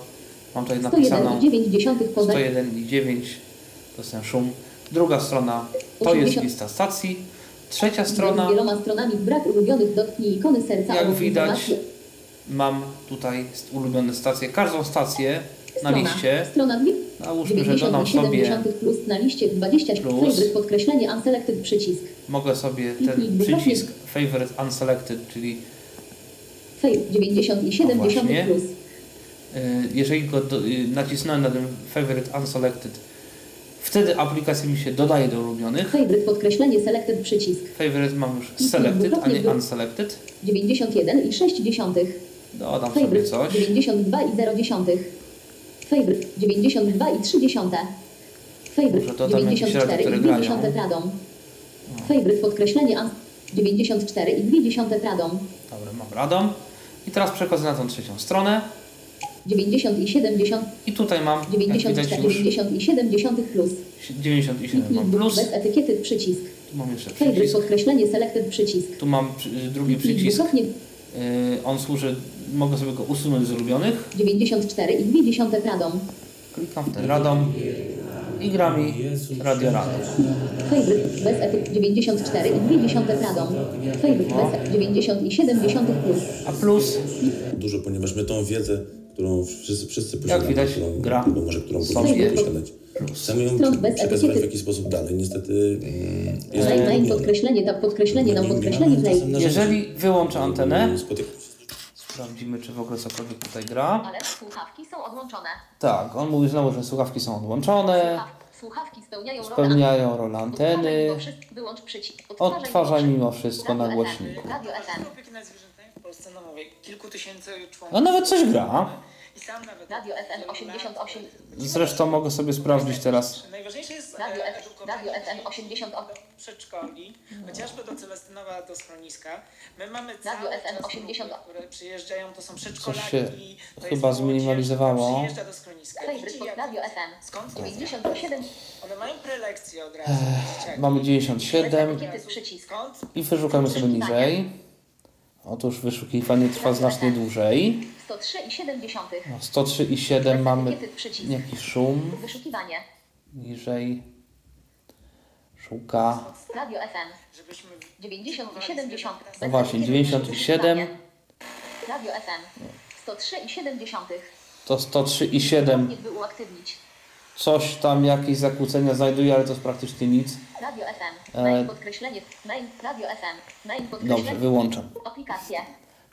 mam tutaj 101 napisaną i 9 dziesiątych poza 101 i 9, to jest ten szum. Druga strona to jest 80. lista stacji. Trzecia z strona wieloma stronami brak ulubionych dotknij ikony serca Jak widać, mam tutaj ulubione stacje. Każdą stację na Strona. liście, Strona 2. nałóżmy, że dodam 97 sobie, plus na liście 20 Plus. favorite podkreślenie unselected przycisk. mogę sobie ten przycisk Favorite Unselected, czyli Fave 97 O, właśnie. dziesiątych plus. Y, jeżeli go do, y, nacisnąłem na ten Favorite Unselected, wtedy aplikacja mi się dodaje do ulubionych. Favorite podkreślenie selected przycisk. Favorite mam już Selected, a nie Unselected. 91 i 6 dziesiątych. Dodam sobie coś. 92 i 0 dziesiątych. Favorite 92 i 3 dziesiąte. Może Favorite dodam jakieś 94 rady, i które 2 grają. dziesiąte Pradom. Favorite podkreślenie un- 94 i 2 dziesiąte Pradom. Dobra, mam radą. I teraz przechodzę na tą trzecią stronę. 90 i 70, I tutaj mam, jak 94, widać już, 97 dziesiątych plus. 97 Kliknij mam plus. bez etykiety przycisk. Tu mam jeszcze przycisk. podkreślenie selected przycisk. Tu mam drugi przycisk. dwukrotnie Y, on służy, mogę sobie go usunąć z ulubionych. 94 i 2 dziesiąte Pradom. Klikam w ten radom. i gra mi Radio Radom. Favorite bez efekt 94,2 Radom. Favorite bez 90,7 plus. A plus dużo, ponieważ my tą wiedzę, którą wszyscy, wszyscy posiadamy, widać, którą, gra albo może którą powinniśmy posiadać, chcemy ją przekazywać w jakiś sposób dalej. Niestety mm, jest to trudne. podkreślenie, tab, podkreślenie, no, podkreślenie, jeżeli wyłączę antenę, sprawdzimy czy w ogóle cokolwiek tutaj gra. Ale słuchawki są odłączone. Tak, on mówi znowu, że słuchawki są odłączone, Słuchaw- Słuchawki spełniają rolę spełniają rolę Odtwarzaj anteny, mimo wszystko, wyłącz przycisk. odtwarzaj mimo wszystko na głośniku. Radio FM. Polsce, no mówię, kilku tysięcy członków. No nawet coś gra. I sam nawet... Radio FM 88. Zresztą mogę sobie sprawdzić teraz. Najważniejsze jest Radio e, F- Radio FM dzieci 88. do przedszkoli, chociażby do Celestynowa, do schroniska. My mamy Radio FM czas 80. grupy, które przyjeżdżają, to są przedszkolaki. się to chyba jest zminimalizowało. Przyjeżdża do schroniska. Widzi, jak- Radio FM. Skąd to 97. One mają prelekcje od razu. Mamy Bez 97 etykiety przycisk. Skąd? i wyszukamy sobie niżej. Otóż wyszukiwanie trwa znacznie dłużej. 103,7. No, 103,7 Bez mamy jakiś szum. Wyszukiwanie. Niżej szuka. Radio FM. Żebyśmy 90,7. No właśnie, 97 Radio FM. 103,7. to 103,7 Nie by uaktywnić. Coś tam, jakieś zakłócenia znajduje, ale to jest praktycznie nic. Radio FM. E, Main podkreślenie. Main. Radio FM. Main podkreślenie. Dobrze, wyłączam.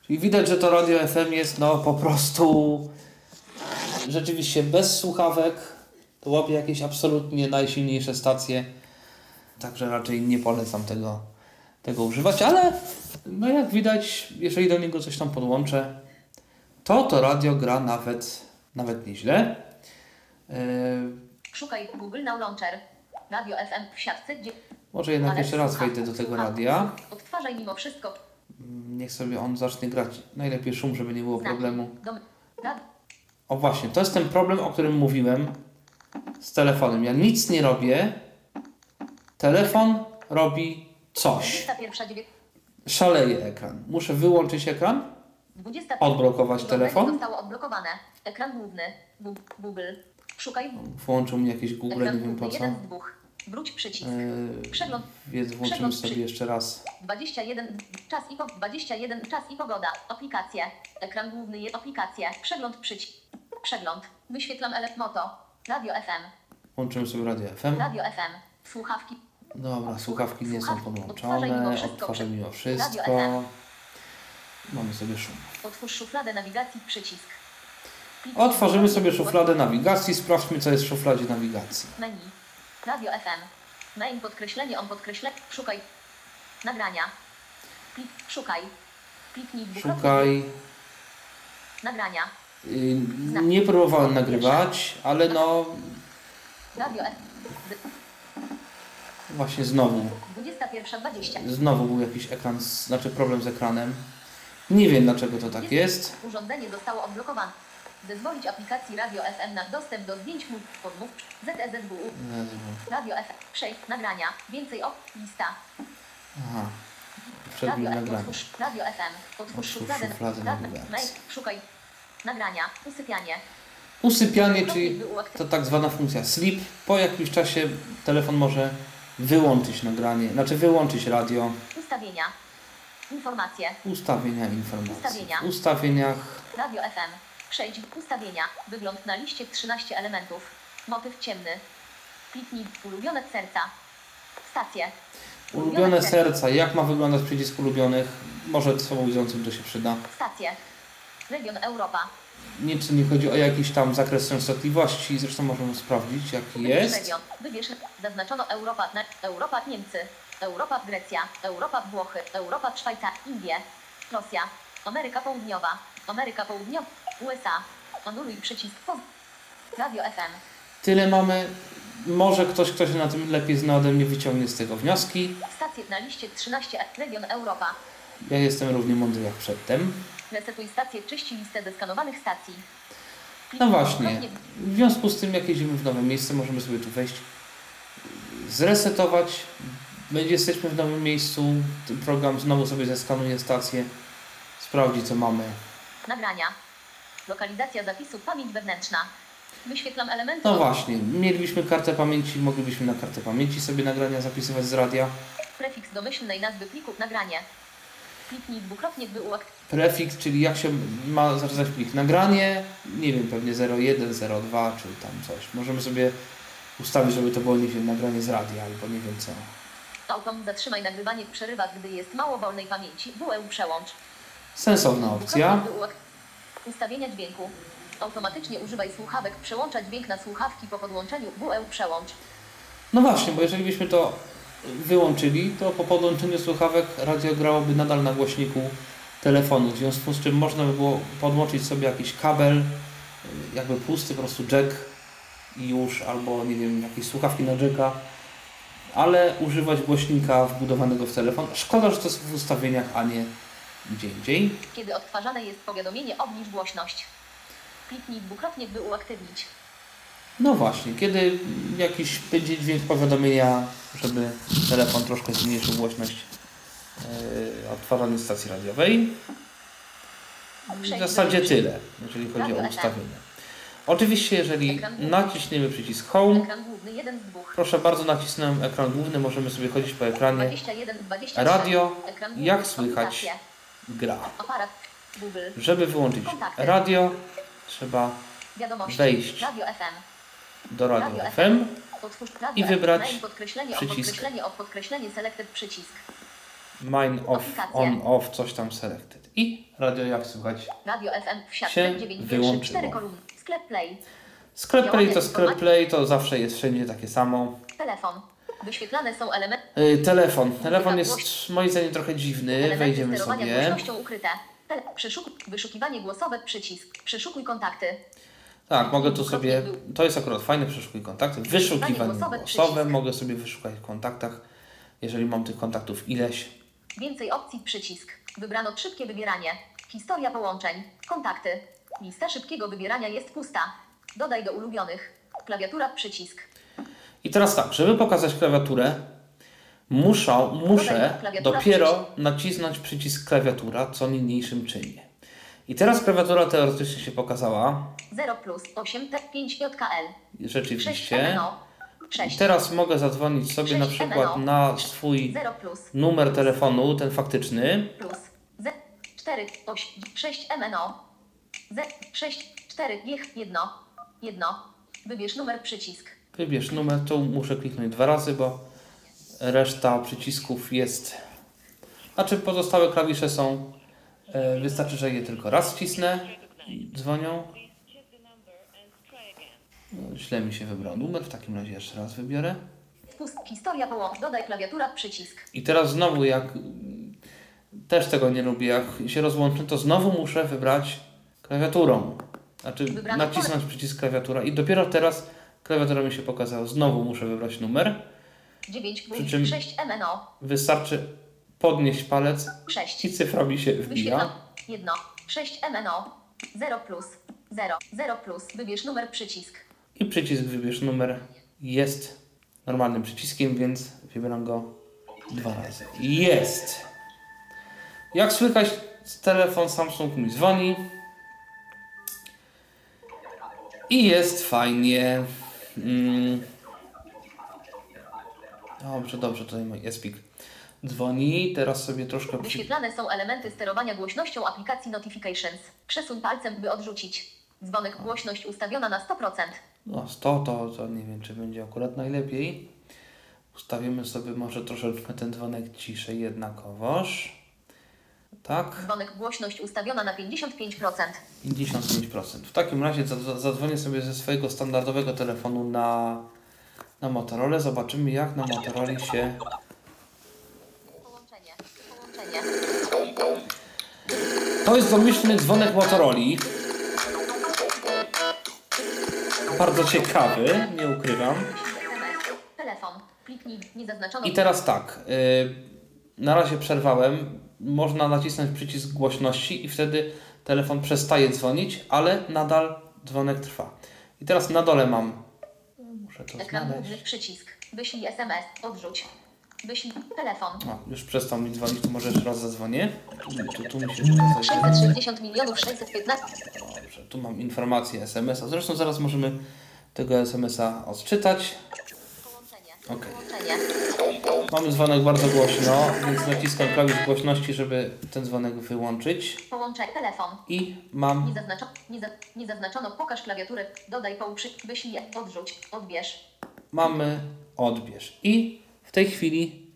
Czyli widać, że to radio FM jest no po prostu rzeczywiście bez słuchawek. To łapie jakieś absolutnie najsilniejsze stacje. Także raczej nie polecam tego, tego używać, ale no jak widać, jeżeli do niego coś tam podłączę, to to radio gra nawet, nawet nieźle. Yy, Szukaj Google Now Launcher. Radio FM w siatce. Gdzie... może jednak Ale jeszcze raz wejdę do tego radia. Odtwarzaj mimo wszystko. Niech sobie on zacznie grać. Najlepiej szum, żeby nie było problemu. O właśnie, to jest ten problem, o którym mówiłem z telefonem. Ja nic nie robię. Telefon robi coś. 21. dziewię- Szaleje ekran. Muszę wyłączyć ekran, 20. odblokować telefon. zostało odblokowane. Ekran główny. Google. Szukaj. Włączył mi jakieś Google, Ekran nie wiem po co. Jeden dwóch. Wróć przycisk. Yy, Przegląd. więc włączymy przegląd sobie jeszcze raz. 21. Czas i po... 21. Czas i pogoda. Aplikacje. Ekran główny jest aplikacje. Przegląd przycisk. Przegląd. Wyświetlam elef moto. Radio FM. Włączymy sobie radio FM. Radio FM. Słuchawki. Dobra, słuchawki nie są Słuchawki. Odtwarzaj mimo podłączone. wszystko. Odtwarzaj mimo wszystko. Mamy sobie szum. Otwórz szufladę nawigacji przycisk. Otworzymy sobie szufladę nawigacji. Sprawdźmy, co jest w szufladzie nawigacji. Menu. Radio FM. Main podkreślenie on podkreślenie. Szukaj. Nagrania. Plik. Szukaj. Kliknij. Szukaj. Nagrania. Yy, Nie próbowałem nagrywać, ale no Radio F. właśnie znowu, 21.20. znowu był jakiś ekran, znaczy problem z ekranem. Nie wiem dlaczego to tak jest. Urządzenie zostało odblokowane. Zezwolić aplikacji Radio FM na dostęp do zdjęć lub podmów. Radio FM. Przejść. Nagrania. Więcej op. Lista. Aha. Radio F. nagranie. Otwórz. Radio FM. Otwórz szufladę. Szukaj. Nagrania. Usypianie. Usypianie, czyli to tak zwana funkcja sleep. Po jakimś czasie telefon może wyłączyć nagranie, znaczy wyłączyć radio, Ustawienia. Informacje. ustawienia informacji. Ustawienia. W ustawieniach Radio FM. Przejdź w ustawienia. Wygląd na liście 13 elementów. Motyw ciemny. Kliknij ulubione serca. Stacje. ulubione serca. Jak ma wyglądać przycisk ulubionych? Może sobą widzącym to się przyda. Stacje. Region Europa. Nic nie chodzi o jakiś tam zakres częstotliwości, zresztą możemy sprawdzić jaki jest. region. Wybierz. Zaznaczono Europa. Europa Niemcy. Europa Grecja. Europa Włochy. Europa Szwajcaria. Indie. Rosja. Ameryka Południowa. Ameryka Południowa. USA. Anuluj przycisk. Radio FM. Tyle mamy. Może ktoś, kto się na tym lepiej zna ode mnie, wyciągnie z tego wnioski. Stacje na liście 13. Region Europa. Ja jestem równie mądry jak przedtem. Resetuj stację, czyści listę zeskanowanych stacji. No właśnie. W związku z tym, jak jedziemy w nowe miejsce, możemy sobie tu wejść, zresetować. Będzie jesteśmy w nowym miejscu. Ten program znowu sobie zeskanuje stację, sprawdzi co mamy. Nagrania. Lokalizacja zapisu, pamięć wewnętrzna. Wyświetlam elementy. No właśnie, mielibyśmy kartę pamięci, moglibyśmy na kartę pamięci sobie nagrania zapisywać z radia. Prefiks domyślnej nazwy pliku. Nagranie. Kliknij dwukrotnie, by uaktywnić. Prefiks, czyli jak się ma zapisać plik nagranie, nie wiem, pewnie 01, 02 czy tam coś. Możemy sobie ustawić, żeby to było, nie wiem, nagranie z radia albo nie wiem co. Autom zatrzymaj nagrywanie w przerywach, gdy jest mało wolnej pamięci. WEU przełącz. Sensowna opcja. Dwukrotnie, by uak- Ustawienia dźwięku. Automatycznie używaj słuchawek. Przełącza dźwięk na słuchawki po podłączeniu. WEU przełącz. No właśnie, bo jeżeli byśmy to wyłączyli, to po podłączeniu słuchawek radio grałoby nadal na głośniku telefonu, w związku z czym można by było podłączyć sobie jakiś kabel, jakby pusty, po prostu jack i już, albo nie wiem, jakieś słuchawki na jacka, ale używać głośnika wbudowanego w telefon. Szkoda, że to jest w ustawieniach, a nie gdzie indziej. Kiedy odtwarzane jest powiadomienie, obniż głośność. Kliknij dwukrotnie, by uaktywnić. No właśnie, kiedy jakiś będzie dźwięk powiadomienia, żeby telefon troszkę zmniejszył głośność yy, odtwarzanej stacji radiowej. W zasadzie tyle, jeżeli chodzi o ustawienia. Oczywiście, jeżeli naciśniemy przycisk Home, Ekran główny 1 z 2. proszę bardzo, nacisnąłem ekran główny, możemy sobie chodzić po ekranie. 21 23. Radio, jak słychać, gra. Aparat. Google. Żeby wyłączyć radio, trzeba wejść Radio FM. do radio FM. I wybrać przycisk. podkreślenie o podkreślenie selected przycisk. Mine off, on, off, coś tam selected. I radio jak słychać. Radio FM Się siatce 9 wyłączyło. 4 kolumny. Sklep Play. Sklep Play to sklep Play, to zawsze jest wszędzie takie samo. Telefon. Wyświetlane są elementy. Yy, telefon. Telefon jest moim zdaniem trochę dziwny. elementy Wejdziemy sobie. głośnością ukryte. Przeszukuj, wyszukiwanie głosowe przycisk. Przeszukuj kontakty. Tak, mogę tu sobie. To jest akurat fajne, przeszukuj kontakty. Wyszukiwanie głosowe. Mogę sobie wyszukać w kontaktach, jeżeli mam tych kontaktów ileś. Więcej opcji przycisk. Wybrano szybkie wybieranie. Historia połączeń. Kontakty. Lista szybkiego wybierania jest pusta. Dodaj do ulubionych. Klawiatura przycisk. I teraz tak, żeby pokazać klawiaturę, muszę, muszę dopiero nacisnąć przycisk klawiatura, co niniejszym czynię. I teraz klawiatura teoretycznie się pokazała. 0 plus 8 T 5 JKL. 6 Rzeczywiście. I 6. teraz mogę zadzwonić sobie na 6 przykład na swój 0 plus numer telefonu, ten faktyczny. plus Z 4 8 6 MNO. Z 6 4 Giech 1 1. Wybierz numer przycisk. Wybierz numer, tu muszę kliknąć dwa razy, bo reszta przycisków jest. Znaczy pozostałe klawisze są. e, Wystarczy, że je tylko raz wcisnę i dzwonią. No, źle mi się wybrał numer, w takim razie jeszcze raz wybiorę. Historia połącz. Dodaj klawiatura przycisk. I teraz znowu, jak mm, też tego nie lubię, jak się rozłączę, to znowu muszę wybrać klawiaturą. Znaczy Wybrano nacisnąć przycisk klawiatura i dopiero teraz klawiatura mi się pokazała. Znowu muszę wybrać numer. 9 plus Przy czym- 6 MNO. Wystarczy podnieść palec 6. i cyfra mi się wbija. 1 6 MNO. 0 plus 0 0 plus. Wybierz numer przycisk. I przycisk wybierz numer jest normalnym przyciskiem, więc wybieram go dwa razy. Jest! Jak słychać, telefon Samsung mi dzwoni. I jest fajnie. Mm. Dobrze, dobrze, tutaj mój Espik dzwoni. Teraz sobie troszkę przy... Wyświetlane są elementy sterowania głośnością aplikacji Notifications. Przesuń palcem, by odrzucić. Dzwonek głośność ustawiona na 100%. No 100 to, to nie wiem, czy będzie akurat najlepiej. Ustawimy sobie może troszeczkę ten dzwonek ciszej jednakowoż. Tak, Dzwonek głośność ustawiona na 55%. 55%. W takim razie za- zadzwonię sobie ze swojego standardowego telefonu na, na Motorola. Zobaczymy jak na Motorola się... Połączenie. Połączenie. To jest domyślny dzwonek Motorola. Bardzo ciekawy, nie ukrywam. Telefon. Kliknij. Nie zaznaczono. I teraz tak, y, na razie przerwałem. Można nacisnąć przycisk głośności i wtedy telefon przestaje dzwonić, ale nadal dzwonek trwa. I teraz na dole mam. Muszę to Ekran znaleźć. przycisk. Wyślij SMS. Odrzuć. Wyślij telefon. O, już przestał mi dzwonić, to może jeszcze raz zadzwonię. Tu, tu, tu mi się ukazać. 660 milionów 615. Dobrze, tu mam informację SMS-a. Zresztą zaraz możemy tego SMS-a odczytać. Połączenie. Mamy dzwonek bardzo głośno, więc naciskam klawisz głośności, żeby ten dzwonek wyłączyć. Połączenie. Telefon. I Nie mam nie, za, nie zaznaczono pokaż klawiaturę. Dodaj połprzy. Wyślij. Odrzuć. Odbierz. mamy odbierz. I w tej chwili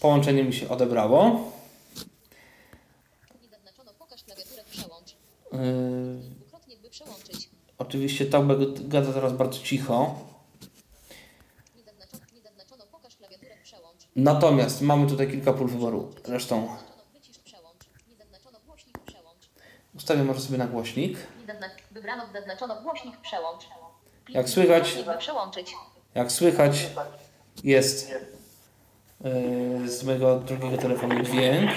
połączenie mi się odebrało. Nie zaznaczono pokaż klawiaturę. Przełącz. Yy, oczywiście Taubek gada teraz bardzo cicho. Nie zaznaczono, nie zaznaczono pokaż klawiaturę. Przełącz. Natomiast mamy tutaj kilka pól wyboru. Zresztą ustawię może sobie na głośnik. Wybrano zaznaczono głośnik. Przełącz. Jak słychać, jak słychać jest yy, z mojego drugiego telefonu dźwięk.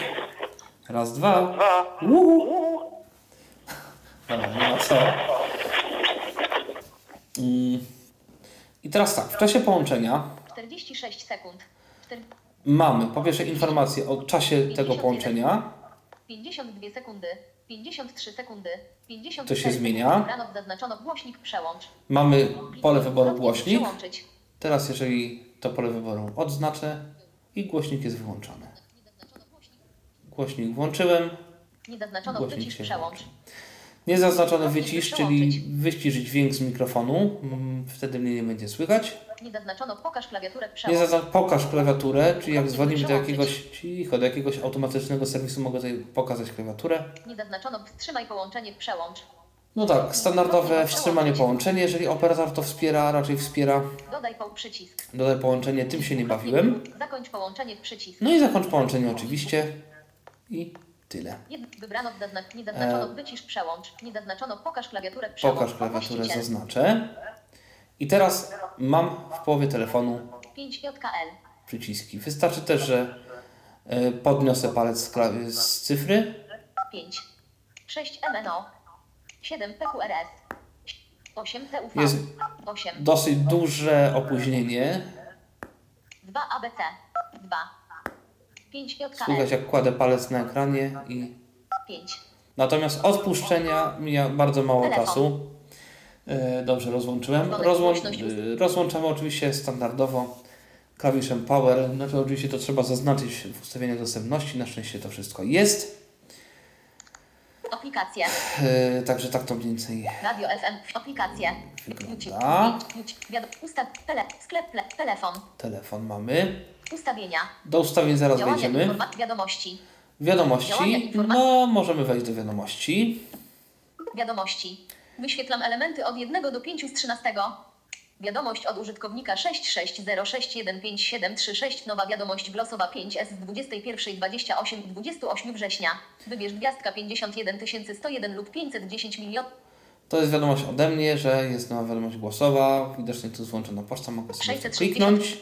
Raz, dwa. Uhu. Dobra, nie co. Mm. I teraz tak, w czasie połączenia 46 sekund. 4, mamy po pierwsze informację o czasie tego połączenia. 52 sekundy. 53 sekundy. 50 To się zmienia. Zaznaczono głośnik. Przełącz. Mamy pole wyboru głośnik. Przełączyć. Teraz jeżeli to pole wyboru odznaczę i głośnik jest wyłączony. Głośnik włączyłem. Nie zaznaczono Głośnik się Przełącz. Niezaznaczony wycisz, czyli wyścisz dźwięk z mikrofonu. Mm, Wtedy mnie nie będzie słychać. Nie zaznaczono pokaż klawiaturę. Nie Przełącz. zazna- pokaż klawiaturę, czyli jak dzwonimy do jakiegoś, cicho, do jakiegoś automatycznego serwisu mogę tutaj pokazać klawiaturę. Nie zaznaczono wstrzymaj połączenie. Przełącz. No tak, standardowe wstrzymanie połączenia, jeżeli operator to wspiera, raczej wspiera. Dodaj po przycisk. Dodaj połączenie, tym się nie bawiłem. Zakończ połączenie. Przycisk. No i zakończ połączenie oczywiście. I tyle. Wybrano nie zaznaczono wycisz. Przełącz. Nie zaznaczono pokaż klawiaturę. Przełącz. E. Pokaż klawiaturę, zaznaczę. I teraz mam w połowie telefonu 5 JKL. przyciski. Wystarczy też, że e, podniosę palec z, klawi- z cyfry. 5, 6 MNO, 7 PQRS, 8 TUV, Jest 8, dosyć duże opóźnienie. 2 ABC, 2, 5 Słychać JKL, jak kładę palec na ekranie i 5, natomiast odpuszczenia mija bardzo mało Telefon. czasu. E, Dobrze, rozłączyłem. Rozłą... e, Rozłączamy oczywiście standardowo klawiszem Power. Znaczy oczywiście to trzeba zaznaczyć w ustawieniach dostępności. Na szczęście to wszystko jest. aplikacje, Także tak to mniej więcej radio FM, aplikacje, Wygląda. Ustaw, tele, sklep, telefon, telefon mamy. Ustawienia, Do ustawień zaraz działania, wejdziemy. wiadomości, Wiadomości. No, możemy wejść do wiadomości. wiadomości. Wyświetlam elementy od 1 do 5 z 13. Wiadomość od użytkownika 6606157336. Nowa wiadomość głosowa 5S z 21.28 28 września. Wybierz gwiazdka 51101 lub 510 milionów. To jest wiadomość ode mnie, że jest nowa wiadomość głosowa. Widocznie tu jest włączona poczta. Mogę sobie 660. kliknąć.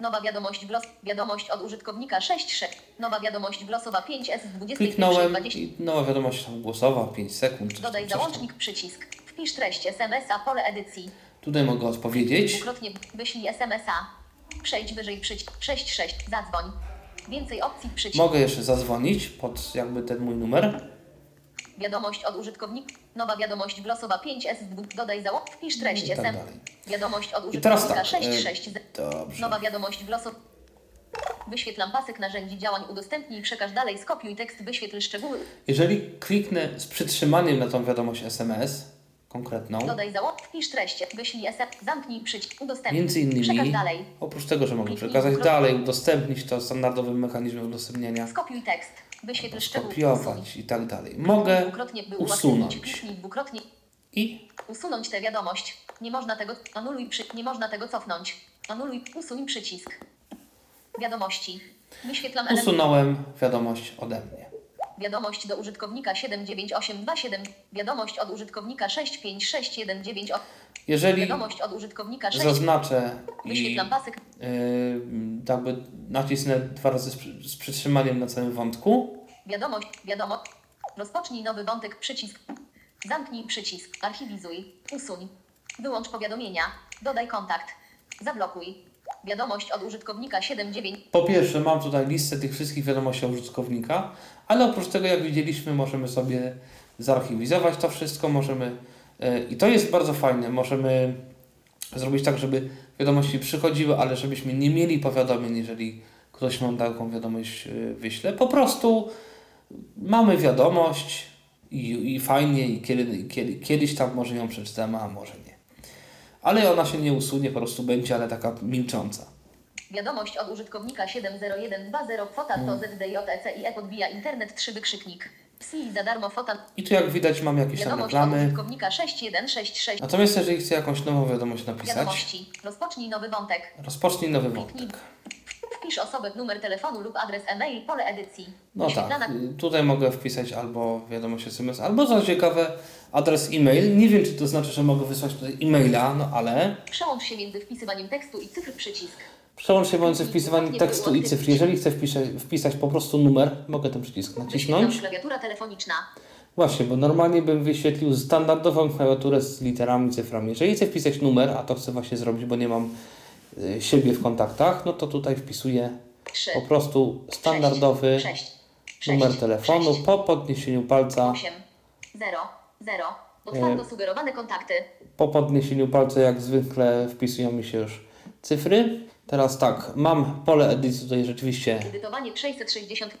Nowa wiadomość głos. Wiadomość od użytkownika 66. Nowa wiadomość głosowa 5S z Kliknąłem 21.20. i nowa wiadomość głosowa. 5 sekund. Coś Dodaj tam. załącznik przycisk. Wpisz treść SMS-a pole edycji. Tutaj mogę odpowiedzieć. Dwukrotnie wyślij SMS-a. Przejdź wyżej przycisk 66. Zadzwoń. Więcej opcji przycisk. Mogę jeszcze zadzwonić pod jakby ten mój numer. Wiadomość od użytkownika. Nowa wiadomość głosowa 5S. dwu- Dodaj załącznik. Wpisz treść I tak SM. dalej. Wiadomość od użytkownika tak, 66. e, Dobrze. Nowa wiadomość głosowa. Wyświetlam pasek narzędzi działań. Udostępnij. Przekaż dalej. Skopiuj tekst. Wyświetl szczegóły. Jeżeli kliknę z przytrzymaniem na tą wiadomość SMS konkretną, Dodaj załącznik. Wpisz treść. Wyślij SMS. Zamknij przycisk. Udostępnij. między innymi, dalej. oprócz tego, że mogę przekazać dalej, udostępnić to standardowym mechanizmem udostępniania, Skopiuj tekst. Wyświetl szczegóły. skopiować i tak dalej. Mogę usunąć i Usunąć tę wiadomość. Nie można tego. Anuluj przy. Nie można tego cofnąć. Anuluj. Usuń przycisk. Wiadomości. Wyświetlam usunąłem wiadomość ode mnie. Wiadomość do użytkownika 79827. Wiadomość od użytkownika 656198. Jeżeli Wiadomość od użytkownika 6. zaznaczę i yy, jakby nacisnę dwa razy z, z przytrzymaniem na całym wątku, Wiadomość. Wiadomo. Rozpocznij nowy wątek. Przycisk. Zamknij przycisk. Archiwizuj. Usuń. Wyłącz powiadomienia. Dodaj kontakt. Zablokuj. Wiadomość od użytkownika 79. Po pierwsze, mam tutaj listę tych wszystkich wiadomości od użytkownika, ale oprócz tego, jak widzieliśmy, możemy sobie zarchiwizować to wszystko, możemy i to jest bardzo fajne, możemy zrobić tak, żeby wiadomości przychodziły, ale żebyśmy nie mieli powiadomień, jeżeli ktoś nam taką wiadomość e, wyśle. Po prostu mamy wiadomość i, i fajnie, i kiedy, kiedy, kiedyś tam może ją przeczytamy, a może nie. Ale ona się nie usunie, po prostu będzie, ale taka milcząca. Wiadomość od użytkownika 70120 kwota to Mm. ZDJTC i e podbija internet 3 wykrzyknik. Psi za darmo fota. I tu jak widać mam jakieś tam Wiadomość od reklamy. użytkownika 6166. Natomiast jeżeli chcę jakąś nową wiadomość napisać, Wiadomości. Rozpocznij nowy wątek. rozpocznij nowy wątek. Wpisz osobę, numer telefonu lub adres e-mail, pole edycji. No Wyświetlana- tak, y, tutaj mogę wpisać albo wiadomość SMS, albo co ciekawe adres e-mail. Nie wiem, czy to znaczy, że mogę wysłać tutaj e-maila, no ale Przełącz się między wpisywaniem tekstu i cyfr przycisk. Przełącz się między wpisywaniem tekstu i cyfr. Jeżeli chcę wpisze, wpisać po prostu numer, mogę ten przycisk nacisnąć. klawiatura telefoniczna. Właśnie, bo normalnie bym wyświetlił standardową klawiaturę z literami, cyframi. Jeżeli chcę wpisać numer, a to chcę właśnie zrobić, bo nie mam y, siebie w kontaktach, no to tutaj wpisuję 3, po prostu standardowy 6, numer telefonu po podniesieniu palca. 8, 0, 0. Otwarto sugerowane kontakty. Po podniesieniu palca jak zwykle wpisują mi się już cyfry. Teraz tak, mam pole edycji tutaj rzeczywiście, Edytowanie 660.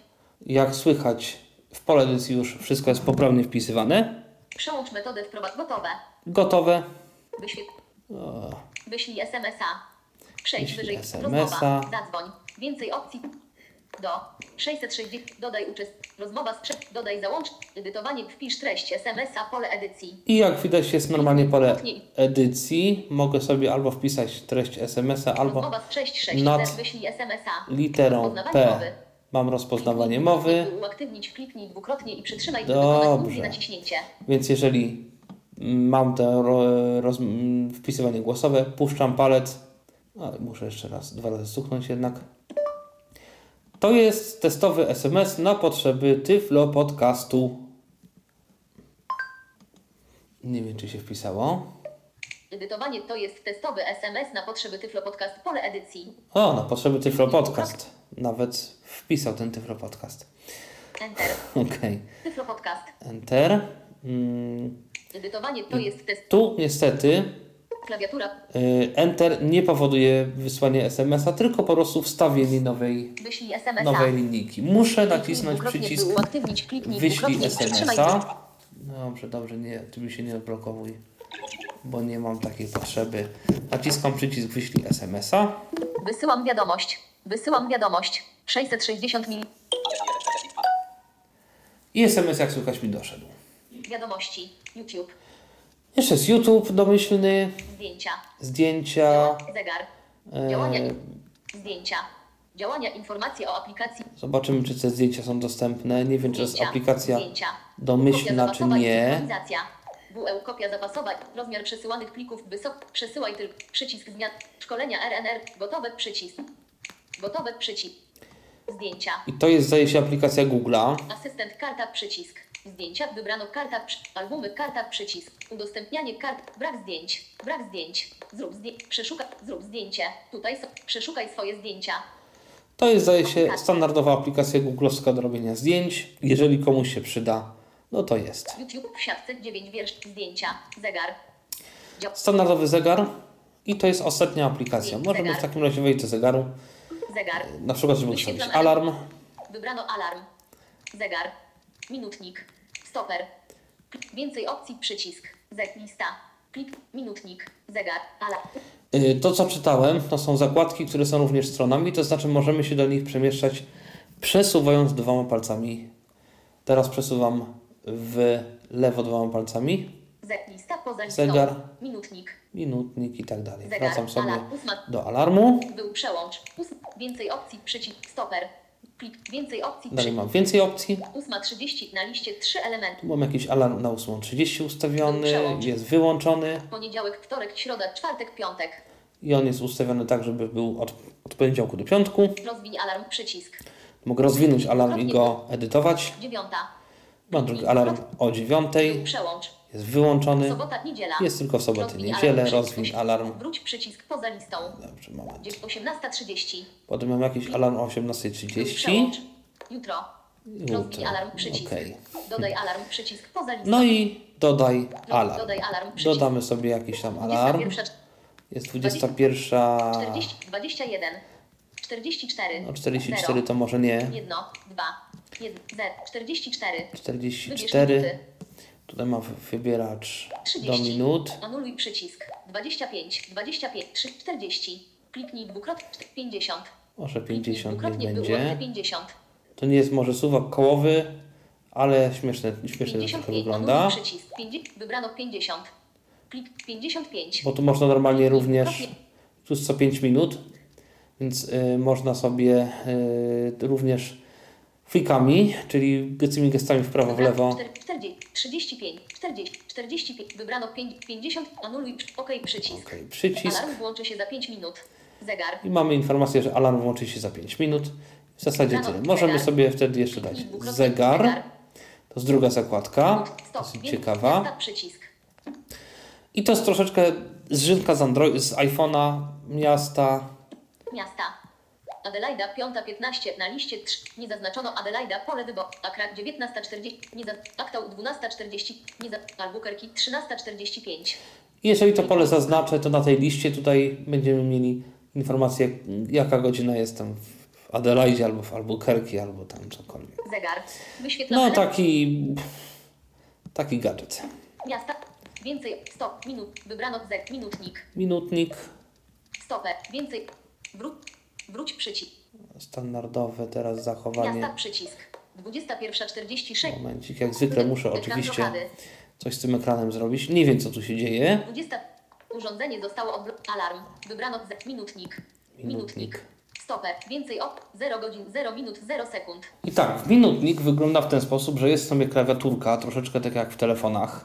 jak słychać w pole edycji już wszystko jest poprawnie wpisywane. Przełącz metodę wprowadź gotowe. Gotowe. Wyświet... O, Wyślij SMS-a. Przejdź Wyślij wyżej. SMS-a. Rozmowa. Zadzwoń. Więcej opcji. Do 660. Dodaj uczest. Rozmowa z prze- Dodaj załącz. Edytowanie. Wpisz treść SMS-a. Pole edycji. I jak widać jest normalnie pole edycji. Mogę sobie albo wpisać treść SMS-a, albo Rozmowa z 660. nad literą P mam rozpoznawanie mowy. Uaktywnić. Kliknij dwukrotnie i przytrzymaj Dobrze. naciśnięcie. Więc jeżeli mam to ro, roz, wpisywanie głosowe, puszczam palec, ale muszę jeszcze raz, dwa razy stuknąć jednak. To jest testowy SMS na potrzeby Tyflo Podcastu. Nie wiem, czy się wpisało. Edytowanie to jest testowy SMS na potrzeby Tyflo Podcast. Pole edycji. O, na potrzeby Tyflo Podcast. Nawet wpisał ten Tyflo Podcast. Enter. [LAUGHS] Okej. Tyflo Podcast. Enter. Mm, Edytowanie to jest test. tu niestety Klawiatura. y, Enter nie powoduje wysłania SMS-a, tylko po prostu wstawienie nowej nowej linijki. Muszę nacisnąć przycisk uaktywnić. Kliknij wyślij SMS-a. Dobrze, dobrze, nie, ty mi się nie odblokowuj, bo nie mam takiej potrzeby. Naciskam przycisk wyślij SMS-a. Wysyłam wiadomość. Wysyłam wiadomość. 660 mil. I SMS jak słychać mi doszedł. Wiadomości. YouTube. Jeszcze jest YouTube domyślny, Zdjęcia. zdjęcia. Zegar. e, Działania. Zdjęcia. Działania. Informacje o aplikacji. Zobaczymy, czy te zdjęcia są dostępne. Nie wiem, czy jest aplikacja Zdjęcia. domyślna, czy nie. synchronizacja. WE kopia zapasowa. Rozmiar przesyłanych plików wysok. Przesyłaj tylko. Przycisk zmian. Szkolenia RNR. Gotowe przycisk. Gotowe przycisk. Zdjęcia. I to jest, zdaje się, aplikacja Google'a. Asystent karta przycisk. Zdjęcia wybrano karta albumy karta przycisk. Udostępnianie kart. Brak zdjęć. Brak zdjęć. Zrób zdjęcie. Przeszukaj. Zrób zdjęcie. Tutaj so... przeszukaj swoje zdjęcia. To jest, zdaje się, standardowa aplikacja googlowska do robienia zdjęć. Jeżeli komuś się przyda, no to jest. YouTube w siatce 9 wiersz. Zdjęcia. Zegar. Standardowy zegar i to jest ostatnia aplikacja. Możemy w takim razie wejść do zegaru, Zegar. na przykład, żeby ustawić alarm. Wybrano alarm. Zegar. Minutnik. Stoper. Więcej opcji przycisk. Zeg lista. Klik. Minutnik. Zegar. Alarm. Y, To, co czytałem, to są zakładki, które są również stronami, to znaczy możemy się do nich przemieszczać przesuwając dwoma palcami. Teraz przesuwam w lewo dwoma palcami, Zeg lista poza Zegar. Minutnik. minutnik i tak dalej. Zegar. Wracam sobie Alarm. Do alarmu. Był przełącz. Ós... Więcej opcji przycisk. Stoper. Więcej opcji Dalej mam więcej opcji. 8.30 na liście 3 elementy. Mam jakiś alarm na 8.30 ustawiony, Przełącz. jest wyłączony Poniedziałek, wtorek, środa, czwartek, piątek. i on jest ustawiony tak, żeby był od, od poniedziałku do piątku. Rozwiń alarm przycisk. Mogę rozwinąć alarm i go edytować. Dziewiąta. Mam drugi alarm o 9. Był przełącz. Jest wyłączony. Sobota, niedziela. Jest tylko w sobotę, niedzielę, alarm, przycisk. alarm. Wróć przycisk poza listą. Dobrze, moment. Gdzieś 18.30. Potem mam jakiś alarm o Lub 18.30. przełącz. Jutro. Rozwiń Jutro. alarm przycisk. Okej. Dodaj alarm przycisk poza listą. No i dodaj alarm. Dodaj alarm przycisk. Dodamy sobie jakiś tam alarm. 21, Jest 21. 40, 21, 44, No 44 0, to może nie. 1, 2, 1, 0, 44, Wybierz 44. Tutaj mam wybieracz do 30. minut. Anuluj przycisk. 25, 25, 3, 40. Kliknij dwukrotnie 50. Może Kliknij 50 niech dwukrotnie będzie. wyłącz 50. To nie jest może suwak kołowy, ale śmieszne, śmieszne to trochę 55. wygląda. Anuluj przycisk. 50, wybrano 50. Klik 55. Bo tu można normalnie również, tu jest co 5 minut, więc y, można sobie y, również flikami, czyli tymi gestami w prawo, w lewo. 40, 35, 40, 45. Wybrano 5, 50. Anuluj OK przycisk. Ok, przycisk. Alarm włączy się za 5 minut. Zegar. I mamy informację, że alarm włączy się za 5 minut. W zasadzie tyle. Możemy sobie wtedy jeszcze dać zegar. To jest druga zakładka. Dosyć ciekawa. przycisk. I to jest troszeczkę zrzynka z, Android, z iPhone'a, miasta. Miasta. Adelaida 5.15 na liście 3. Nie zaznaczono Adelaida pole wyboru. Accra 19.40. Nie za... Aktał 12.40. Nie za... Albuquerque 13.45. I jeżeli to pole zaznaczę, to na tej liście tutaj będziemy mieli informację, jaka godzina jest tam w Adelaide albo w Albuquerque, albo tam cokolwiek. Zegar. Wyświetla No taki, taki gadżet. Miasta. Więcej. Stop. Minut. Wybrano zeg. Minutnik. Minutnik Stopę. Więcej. Wróć. Wróć przycisk. standardowe, teraz zachowanie. Miasta przycisk. 21.46. Momencik, jak zwykle muszę Ekran oczywiście blokady. coś z tym ekranem zrobić. Nie wiem, co tu się dzieje. 20. Urządzenie zostało odblokowane. Alarm. Wybrano z... minutnik. Minutnik. Stopę. Więcej op. 0 godzin, 0 minut, 0 sekund. I tak, minutnik wygląda w ten sposób, że jest sobie klawiaturka, troszeczkę tak jak w telefonach.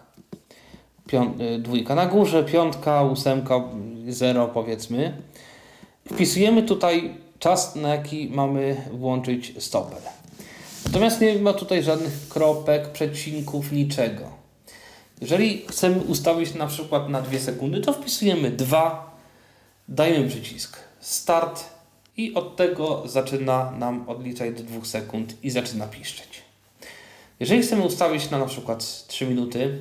Pią- y, dwójka na górze, piątka, ósemka, zero powiedzmy. Wpisujemy tutaj czas, na jaki mamy włączyć stoper. Natomiast nie ma tutaj żadnych kropek, przecinków, niczego. Jeżeli chcemy ustawić na przykład na 2 sekundy, to wpisujemy 2, dajemy przycisk start i od tego zaczyna nam odliczać do 2 sekund i zaczyna piszczeć. Jeżeli chcemy ustawić na na przykład 3 minuty,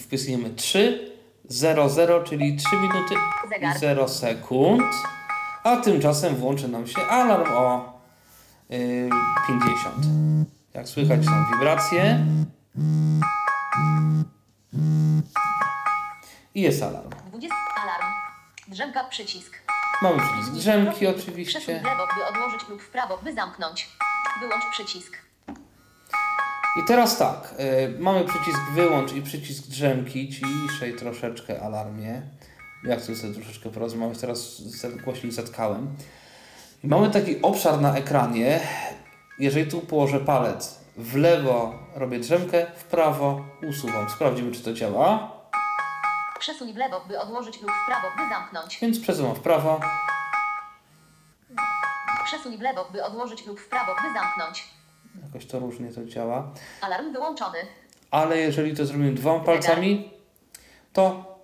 wpisujemy 3, 0, 0, czyli 3 minuty Zegar. i 0 sekund, a tymczasem włączy nam się alarm o y, 50. Jak słychać są wibracje. I jest alarm. 20. Alarm. Drzemka przycisk. Mamy przycisk drzemki Przesuń oczywiście. w lewo, by odłożyć lub w prawo, by zamknąć. Wyłącz przycisk. I teraz tak, y, mamy przycisk wyłącz i przycisk drzemki, ciszej troszeczkę alarmie. Ja chcę sobie troszeczkę porozmawiać, teraz głośniej zatkałem. I mamy taki obszar na ekranie, jeżeli tu położę palec w lewo robię drzemkę, w prawo usuwam. Sprawdzimy czy to działa. Przesuń w lewo, by odłożyć lub w prawo, by zamknąć. Więc przesuwam w prawo, Przesuń w lewo, by odłożyć lub w prawo, by zamknąć. jakoś to różnie to działa. Alarm wyłączony. Ale jeżeli to zrobimy dwoma palcami, to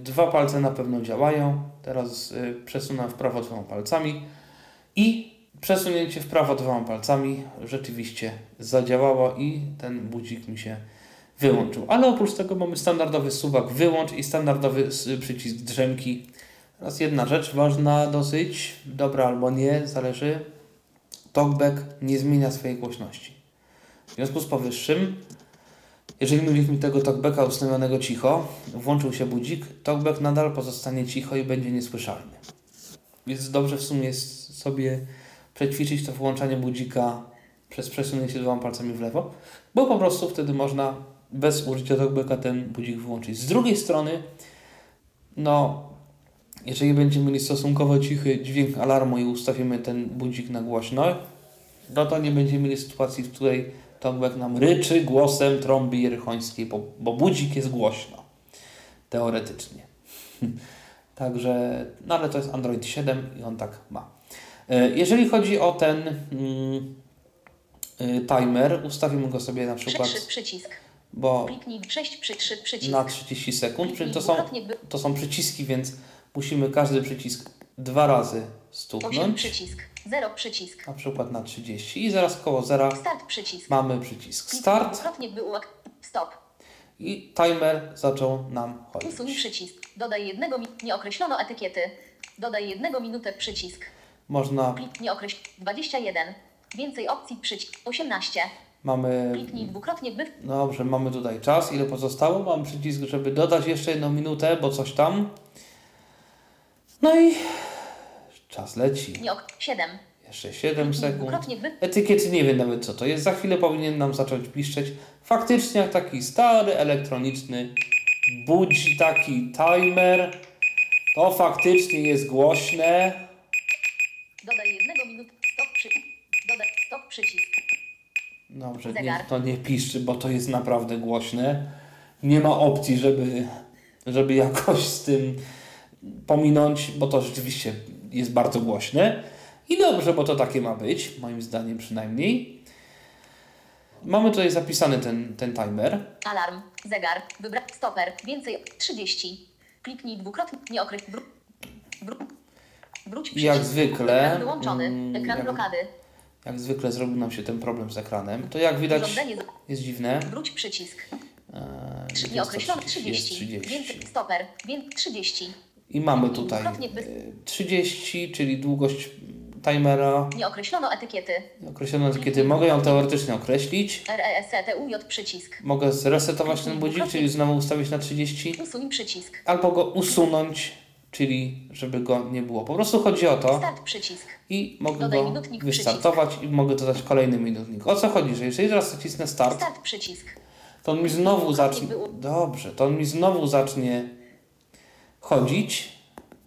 dwa palce na pewno działają. Teraz y, przesunę w prawo dwoma palcami i przesunięcie w prawo dwoma palcami rzeczywiście zadziałało i ten budzik mi się wyłączył. Ale oprócz tego mamy standardowy suwak wyłącz i standardowy przycisk drzemki. Teraz jedna rzecz ważna dosyć, dobra albo nie, zależy. Talkback nie zmienia swojej głośności. W związku z powyższym jeżeli mieliśmy tego talkbacka ustawionego cicho, włączył się budzik, talkback nadal pozostanie cicho i będzie niesłyszalny. Więc dobrze w sumie jest sobie przećwiczyć to włączanie budzika przez przesunięcie dwoma palcami w lewo, bo po prostu wtedy można bez użycia talkbacka ten budzik wyłączyć. Z drugiej strony, no, jeżeli będziemy mieli stosunkowo cichy dźwięk alarmu i ustawimy ten budzik na głośno, no to nie będziemy mieli sytuacji, w której talkback nam ryczy głosem trąby jerychońskiej, bo, bo budzik jest głośno. Teoretycznie. [LAUGHS] Także, no ale to jest Android 7 i on tak ma. E, Jeżeli chodzi o ten mm, y, timer, ustawimy go sobie na przykład przycisk. bo Kliknij 6 przy 3 przycisk. na 30 sekund, to są, to są przyciski, więc musimy każdy przycisk dwa razy 8 stuknąć, przycisk. 0 przycisk. na przykład na 30 i zaraz koło zera Start przycisk. mamy przycisk start. Stop. i timer zaczął nam Usuń chodzić. przycisk. Dodaj jednego mi... Nie określono etykiety. Dodaj jednego minutę przycisk. Można, Klik nie określ... 21. Więcej opcji przycisk. 18. mamy, Kliknij dwukrotnie, by... dobrze, mamy tutaj czas, ile pozostało, mam przycisk, żeby dodać jeszcze jedną minutę, bo coś tam. No i czas leci. Nie ok... 7. Jeszcze 7 Kliknij sekund. Etykiety nie wiem nawet co to jest. Za chwilę powinien nam zacząć piszczeć. Faktycznie jak taki stary elektroniczny budzi taki timer. To faktycznie jest głośne. Dodaj jednego minut. Stop przy... Dodaj stop przycisk. Dobrze, niech to nie piszczy, bo to jest naprawdę głośne. Nie ma opcji, żeby, żeby jakoś z tym pominąć, bo to rzeczywiście jest bardzo głośne. I dobrze, bo to takie ma być, moim zdaniem przynajmniej. Mamy tutaj zapisany ten, ten timer. Alarm. Zegar. Wybra... Stoper. Więcej. 30. Kliknij dwukrotnie. Nie określ... Wró... Wró... Wróć jak zwykle, Ekran wyłączony. mm, Ekran jak- blokady. Jak zwykle zrobił nam się ten problem z ekranem. To jak widać jest dziwne. Wróć przycisk. Eee, Nieokreślony to 30. Jest 30. Więcej. Stoper. Wię... 30. I mamy tutaj Dwukrotnie by- e, 30, czyli długość timera. Nie określono etykiety. Określono etykiety. Mogę ją teoretycznie określić. RESCTUJ przycisk. Mogę zresetować ten budzik, czyli znowu ustawić na 30. Usuń przycisk. Albo go usunąć, czyli żeby go nie było. Po prostu chodzi o to Start przycisk. i mogę Dodaj go wystartować i mogę dodać kolejny minutnik. O co chodzi? Że jeżeli teraz nacisnę start, Start przycisk. to on mi znowu zacznie. Dobrze, to on mi znowu zacznie chodzić.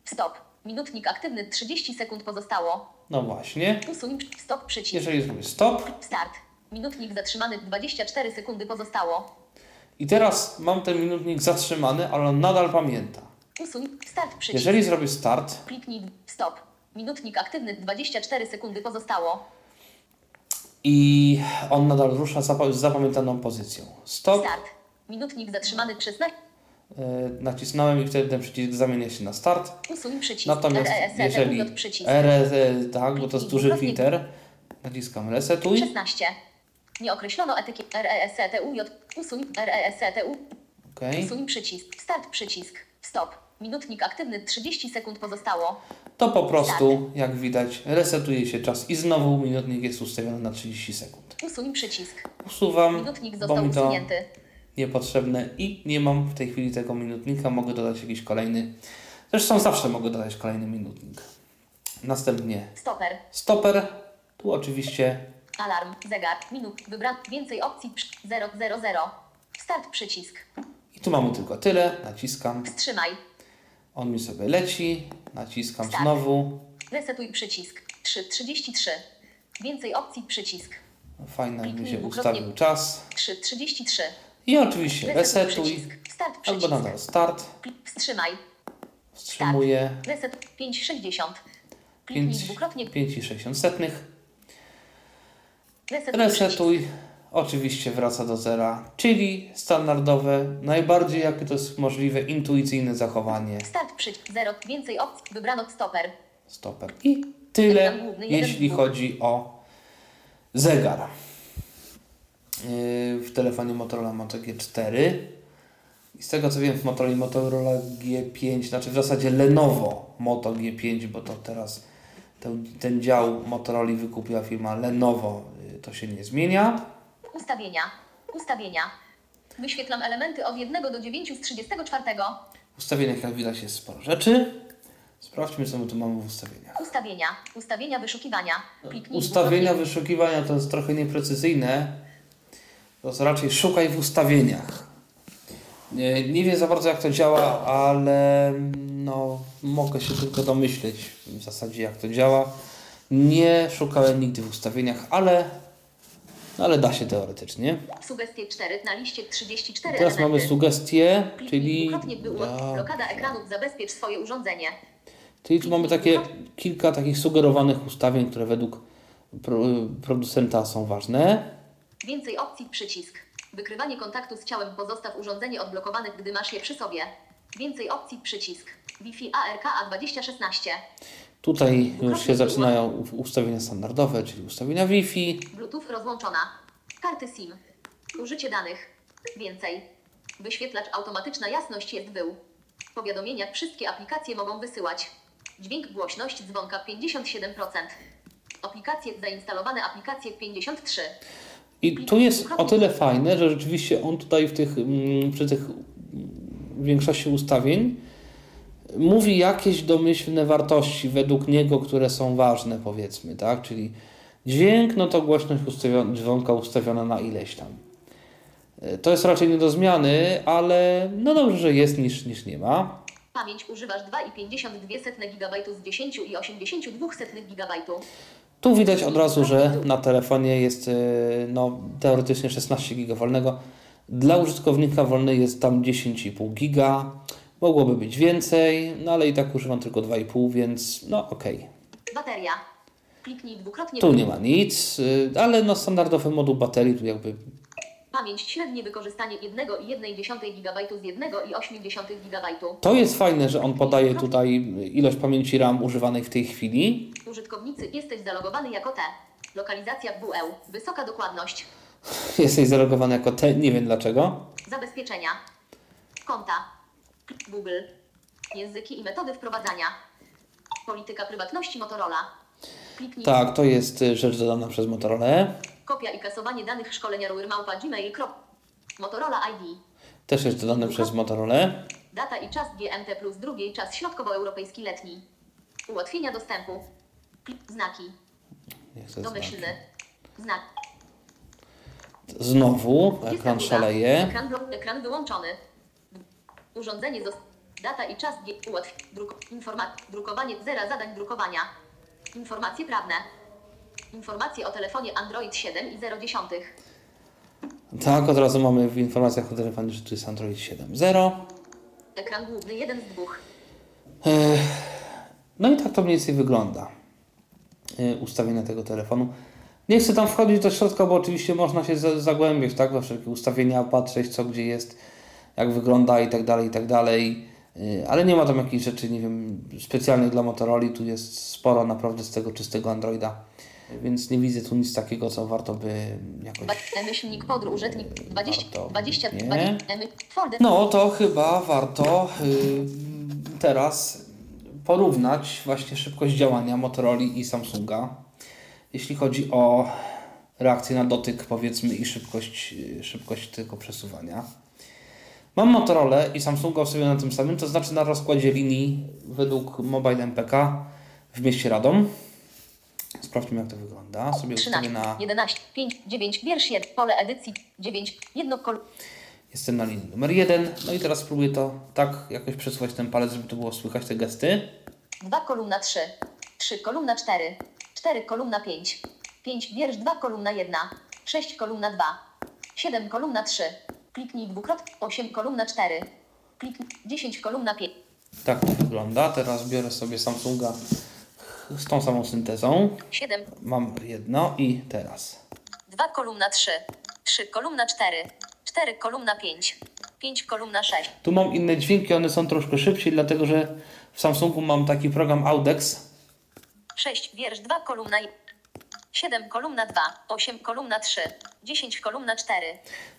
Stop. Minutnik aktywny 30 sekund pozostało. No właśnie. Usuń stop przycisk. Jeżeli zrobię stop Start. Minutnik zatrzymany 24 sekundy pozostało. i teraz mam ten minutnik zatrzymany, ale on nadal pamięta. Usuń start przycisk. Jeżeli zrobię start, Kliknij stop. Minutnik aktywny 24 sekundy pozostało. i on nadal rusza z zapamiętaną pozycją. Stop, Start. Minutnik zatrzymany 16. e, nacisnąłem i wtedy ten przycisk zamienia się na start. Usuń przycisk. Natomiast RESCTUJ jeżeli przycisk. RS, tak, bo to jest duży filtr, naciskam resetuj. 16. Nie określono etykiet RESCTUJ. Usuń RESCTU. Okay. Usuń przycisk. Start przycisk. Stop. Minutnik aktywny 30 sekund pozostało. To po prostu, jak widać, resetuje się czas i znowu minutnik jest ustawiony na 30 sekund. Usuń przycisk. Usuwam, Minutnik bo został mi to usunięty. Niepotrzebne i nie mam w tej chwili tego minutnika, mogę dodać jakiś kolejny. Zresztą zawsze mogę dodać kolejny minutnik. Następnie Stoper. stoper, tu oczywiście Alarm. Zegar. Minut. Wybran. Więcej opcji. 000. Start przycisk. i tu mamy tylko tyle, naciskam, Wstrzymaj. on mi sobie leci, naciskam Start. znowu, Resetuj przycisk. 3.33. Więcej opcji przycisk. fajnie mi Kliknij się ustawił czas 3.33. i oczywiście Resetuj. Start albo nadal start, Wstrzymaj. wstrzymuję Reset 5.60. Kliknij 5, dwukrotnie. 5,60 setnych. Resetuj. Oczywiście wraca do zera, czyli standardowe, najbardziej jakie to jest możliwe, intuicyjne zachowanie. Start przycisk. 0. Więcej opcji. Wybrano stoper. Stoper. I tyle, główny, jeśli chodzi o zegar. Yy, W telefonie Motorola Moto G4. I z tego co wiem w Motorola Motorola G5, znaczy w zasadzie Lenovo Moto G5, bo to teraz ten, ten dział Motorola wykupiła firma Lenovo, yy, to się nie zmienia. Ustawienia. Ustawienia. Wyświetlam elementy od 1 do 9 z 34. W ustawieniach jak widać jest sporo rzeczy. Sprawdźmy co my tu mamy w ustawieniach. Ustawienia. Ustawienia wyszukiwania. Kliknij Ustawienia wyszukiwania to jest trochę nieprecyzyjne. To raczej szukaj w ustawieniach. Nie, nie wiem za bardzo jak to działa, ale no, mogę się tylko domyśleć w zasadzie jak to działa. Nie szukałem nigdy w ustawieniach, ale, no, ale da się teoretycznie. Sugestie 4 na liście 34 Teraz mamy elementy. sugestie, Kliknij czyli, da, blokada ekranów zabezpiecz swoje urządzenie. czyli tu mamy takie kilka takich sugerowanych ustawień, które według pro, producenta są ważne. Więcej opcji przycisk. Wykrywanie kontaktu z ciałem pozostaw urządzenie odblokowane, gdy masz je przy sobie. Więcej opcji przycisk. Wi-Fi ARK A2016. Tutaj już się zaczynają ustawienia standardowe, czyli ustawienia Wi-Fi. Bluetooth rozłączona. Karty SIM. Użycie danych. Więcej. Wyświetlacz automatyczna jasność jest był. Powiadomienia wszystkie aplikacje mogą wysyłać. Dźwięk głośność dzwonka 57%. Aplikacje zainstalowane aplikacje 53. I tu jest o tyle fajne, że rzeczywiście on tutaj w tych, mm, przy tych mm, większości ustawień mówi jakieś domyślne wartości według niego, które są ważne, powiedzmy, tak? Czyli dźwięk, no to głośność ustawiona, dzwonka ustawiona na ileś tam. E, To jest raczej nie do zmiany, ale no dobrze, że jest niż, niż nie ma. Pamięć używasz 2,52 GB z 10 i 82 GB. Tu widać od razu, że na telefonie jest e, no, teoretycznie 16 GB wolnego. Dla użytkownika wolny jest tam 10,5 giga. Mogłoby być więcej, no ale i tak używam tylko 2,5, więc no okej. Bateria. Kliknij dwukrotnie. Tu nie ma nic, y, ale no standardowy moduł baterii tu jakby Pamięć średnie wykorzystanie 1,1 GB z 1,8 GB. To jest fajne, że on podaje tutaj ilość pamięci RAM używanej w tej chwili. Użytkownicy, jesteś zalogowany jako T. Lokalizacja WEU. Wysoka dokładność. [LAUGHS] Jesteś zalogowany jako T, nie wiem dlaczego. Zabezpieczenia. Konta. Google. Języki i metody wprowadzania. Polityka prywatności Motorola. Kliknij. Tak, to jest y, rzecz dodana przez Motorola. Kopia i kasowanie danych szkolenia małpa gmail. Motorola ID. Też jest dodane przez Motorola. Data i czas GMT plus drugiej czas środkowoeuropejski letni. Ułatwienia dostępu. Znaki. Domyślny. Znak. Znowu ekran szaleje. Ekran, ekran wyłączony. Urządzenie zost... Data i czas. Ułatw... Druk... Informa... Drukowanie zera zadań drukowania. Informacje prawne. Informacje o telefonie Android 7 i 010. Tak, od razu mamy w informacjach o telefonie, że tu jest Android 7.0. Ekran główny jeden z dwóch. No i tak to mniej więcej wygląda. y, Ustawienia tego telefonu. Nie chcę tam wchodzić do środka, bo oczywiście można się za- zagłębiać, tak, we wszelkie ustawienia, patrzeć co gdzie jest, jak wygląda i tak dalej, i tak dalej. Y, Ale nie ma tam jakichś rzeczy, nie wiem, specjalnych dla Motorola. Tu jest sporo naprawdę z tego czystego Androida. Więc nie widzę tu nic takiego, co warto by jakoś Myślnik podróż użytkownik 20 Warto. 20 Nie. 20 folder. No to chyba warto y, teraz porównać właśnie szybkość działania Motorola i Samsunga. Jeśli chodzi o reakcję na dotyk powiedzmy i szybkość, y, szybkość tego przesuwania. Mam Motorola i Samsunga ustawione na tym samym, to znaczy na rozkładzie linii według Mobile MPK w mieście Radom. Sprawdźmy jak to wygląda. Sobie ustawię 13, na... 11, 5, 9, wiersz 1, pole edycji 9, jedno kol... Jestem na linii numer jeden. No i teraz spróbuję to tak jakoś przesuwać ten palec, żeby to było słychać te gesty. 2 kolumna 3, 3 kolumna 4, 4 kolumna 5, 5 wiersz 2 kolumna 1, 6 kolumna 2, 7 kolumna 3, kliknij dwukrotnie 8 kolumna 4, kliknij 10 kolumna 5. Tak to wygląda. Teraz biorę sobie Samsunga z tą samą syntezą. 7, Mam jedno i teraz. 2 kolumna 3, 3 kolumna 4, 4 kolumna 5, 5 kolumna 6. Tu mam inne dźwięki, one są troszkę szybciej, dlatego że w Samsungu mam taki program Audex. 6 wiersz 2 kolumna 1, 7 kolumna 2, 8 kolumna 3, 10 kolumna 4.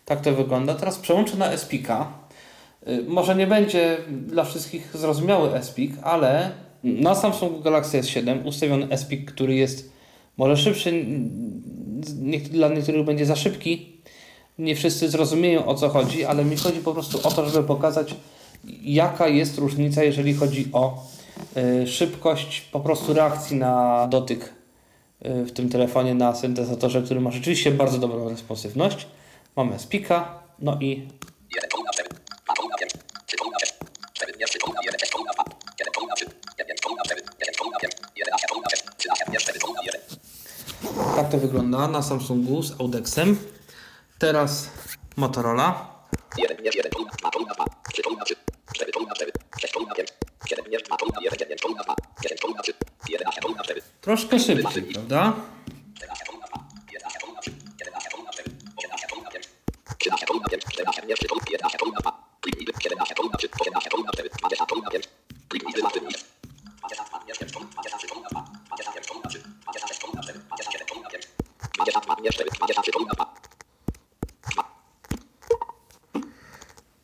Tak to wygląda. Teraz przełączę na SPIKa. Y, Może nie będzie dla wszystkich zrozumiały SPIK, ale na Samsungu Galaxy S7 ustawiony SPIK, który jest może szybszy, dla niektórych będzie za szybki. Nie wszyscy zrozumieją o co chodzi, ale mi chodzi po prostu o to, żeby pokazać jaka jest różnica, jeżeli chodzi o y, szybkość po prostu reakcji na dotyk y, w tym telefonie na syntezatorze, który ma rzeczywiście bardzo dobrą responsywność. Mamy Spika, no i to wygląda na Samsungu z Audexem. Teraz Motorola. Troszkę szybciej, prawda?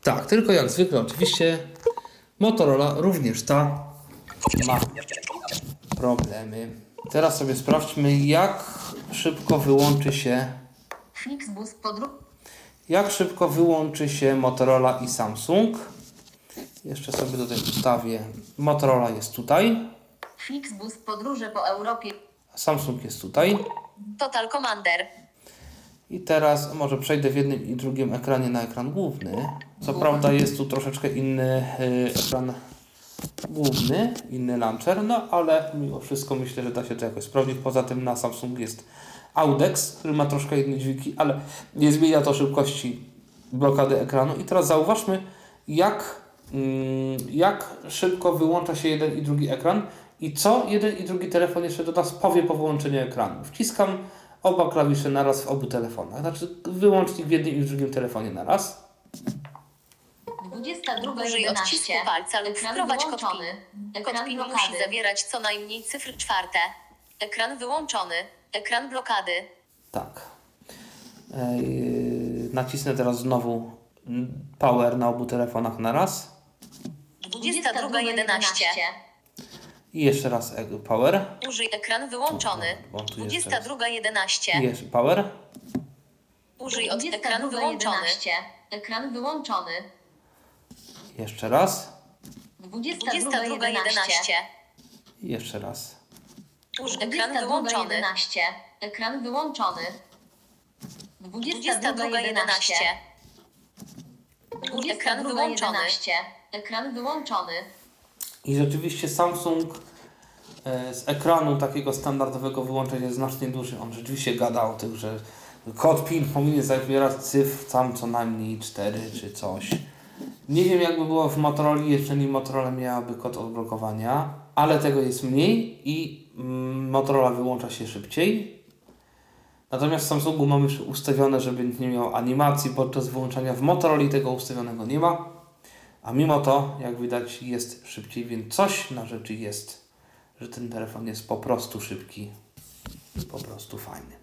Tak, tylko jak zwykle oczywiście Motorola również ta ma problemy. Teraz sobie sprawdźmy jak szybko wyłączy się jak szybko wyłączy się Motorola i Samsung. Jeszcze sobie tutaj ustawię. Motorola jest tutaj, Flixbus podróże po Europie. Samsung jest tutaj. Total Commander. I teraz może przejdę w jednym i drugim ekranie na ekran główny. Co prawda jest tu troszeczkę inny y, ekran główny, inny launcher, no ale mimo wszystko myślę, że da się to jakoś sprawdzić. Poza tym na Samsung jest Audex, który ma troszkę inne dźwigni, ale nie zmienia to szybkości blokady ekranu. I teraz zauważmy, jak, mm, jak szybko wyłącza się jeden i drugi ekran i co jeden i drugi telefon jeszcze do nas powie po wyłączeniu ekranu. Wciskam oba klawisze naraz w obu telefonach, znaczy wyłącznik w jednym i w drugim telefonie naraz. 22 Użyj 11. odcisku palca lub wprowadź kod. PIN. Kod Ekran PIN blokady. musi zawierać co najmniej cyfry czwarte. Ekran wyłączony. Ekran blokady. Tak. Ej, nacisnę teraz znowu power na obu telefonach naraz. 22.11. I jeszcze raz e- power. Użyj ekran wyłączony. O, o, tu jeszcze raz. 22.11. I jeszcze power. Użyj od ekran 22 wyłączony. 11. Ekran wyłączony. Jeszcze raz. 22 22.11. 11. I jeszcze raz. Użyj ekran wyłączony. 11. Ekran wyłączony. 22 22.11. 11. Ekran wyłączony. 11. Ekran wyłączony. I rzeczywiście Samsung e, z ekranu takiego standardowego wyłączenia jest znacznie duży. On rzeczywiście gada o tym, że kod PIN powinien zawierać cyfr tam co najmniej 4 czy coś. Nie wiem jakby było w Motorola, jeżeli Motorola miałaby kod odblokowania, ale tego jest mniej i mm, Motorola wyłącza się szybciej. Natomiast w Samsungu mamy ustawione, żeby nie miał animacji podczas wyłączania. W Motorola tego ustawionego nie ma. A mimo to, jak widać, jest szybciej, więc coś na rzeczy jest, że ten telefon jest po prostu szybki po prostu fajny.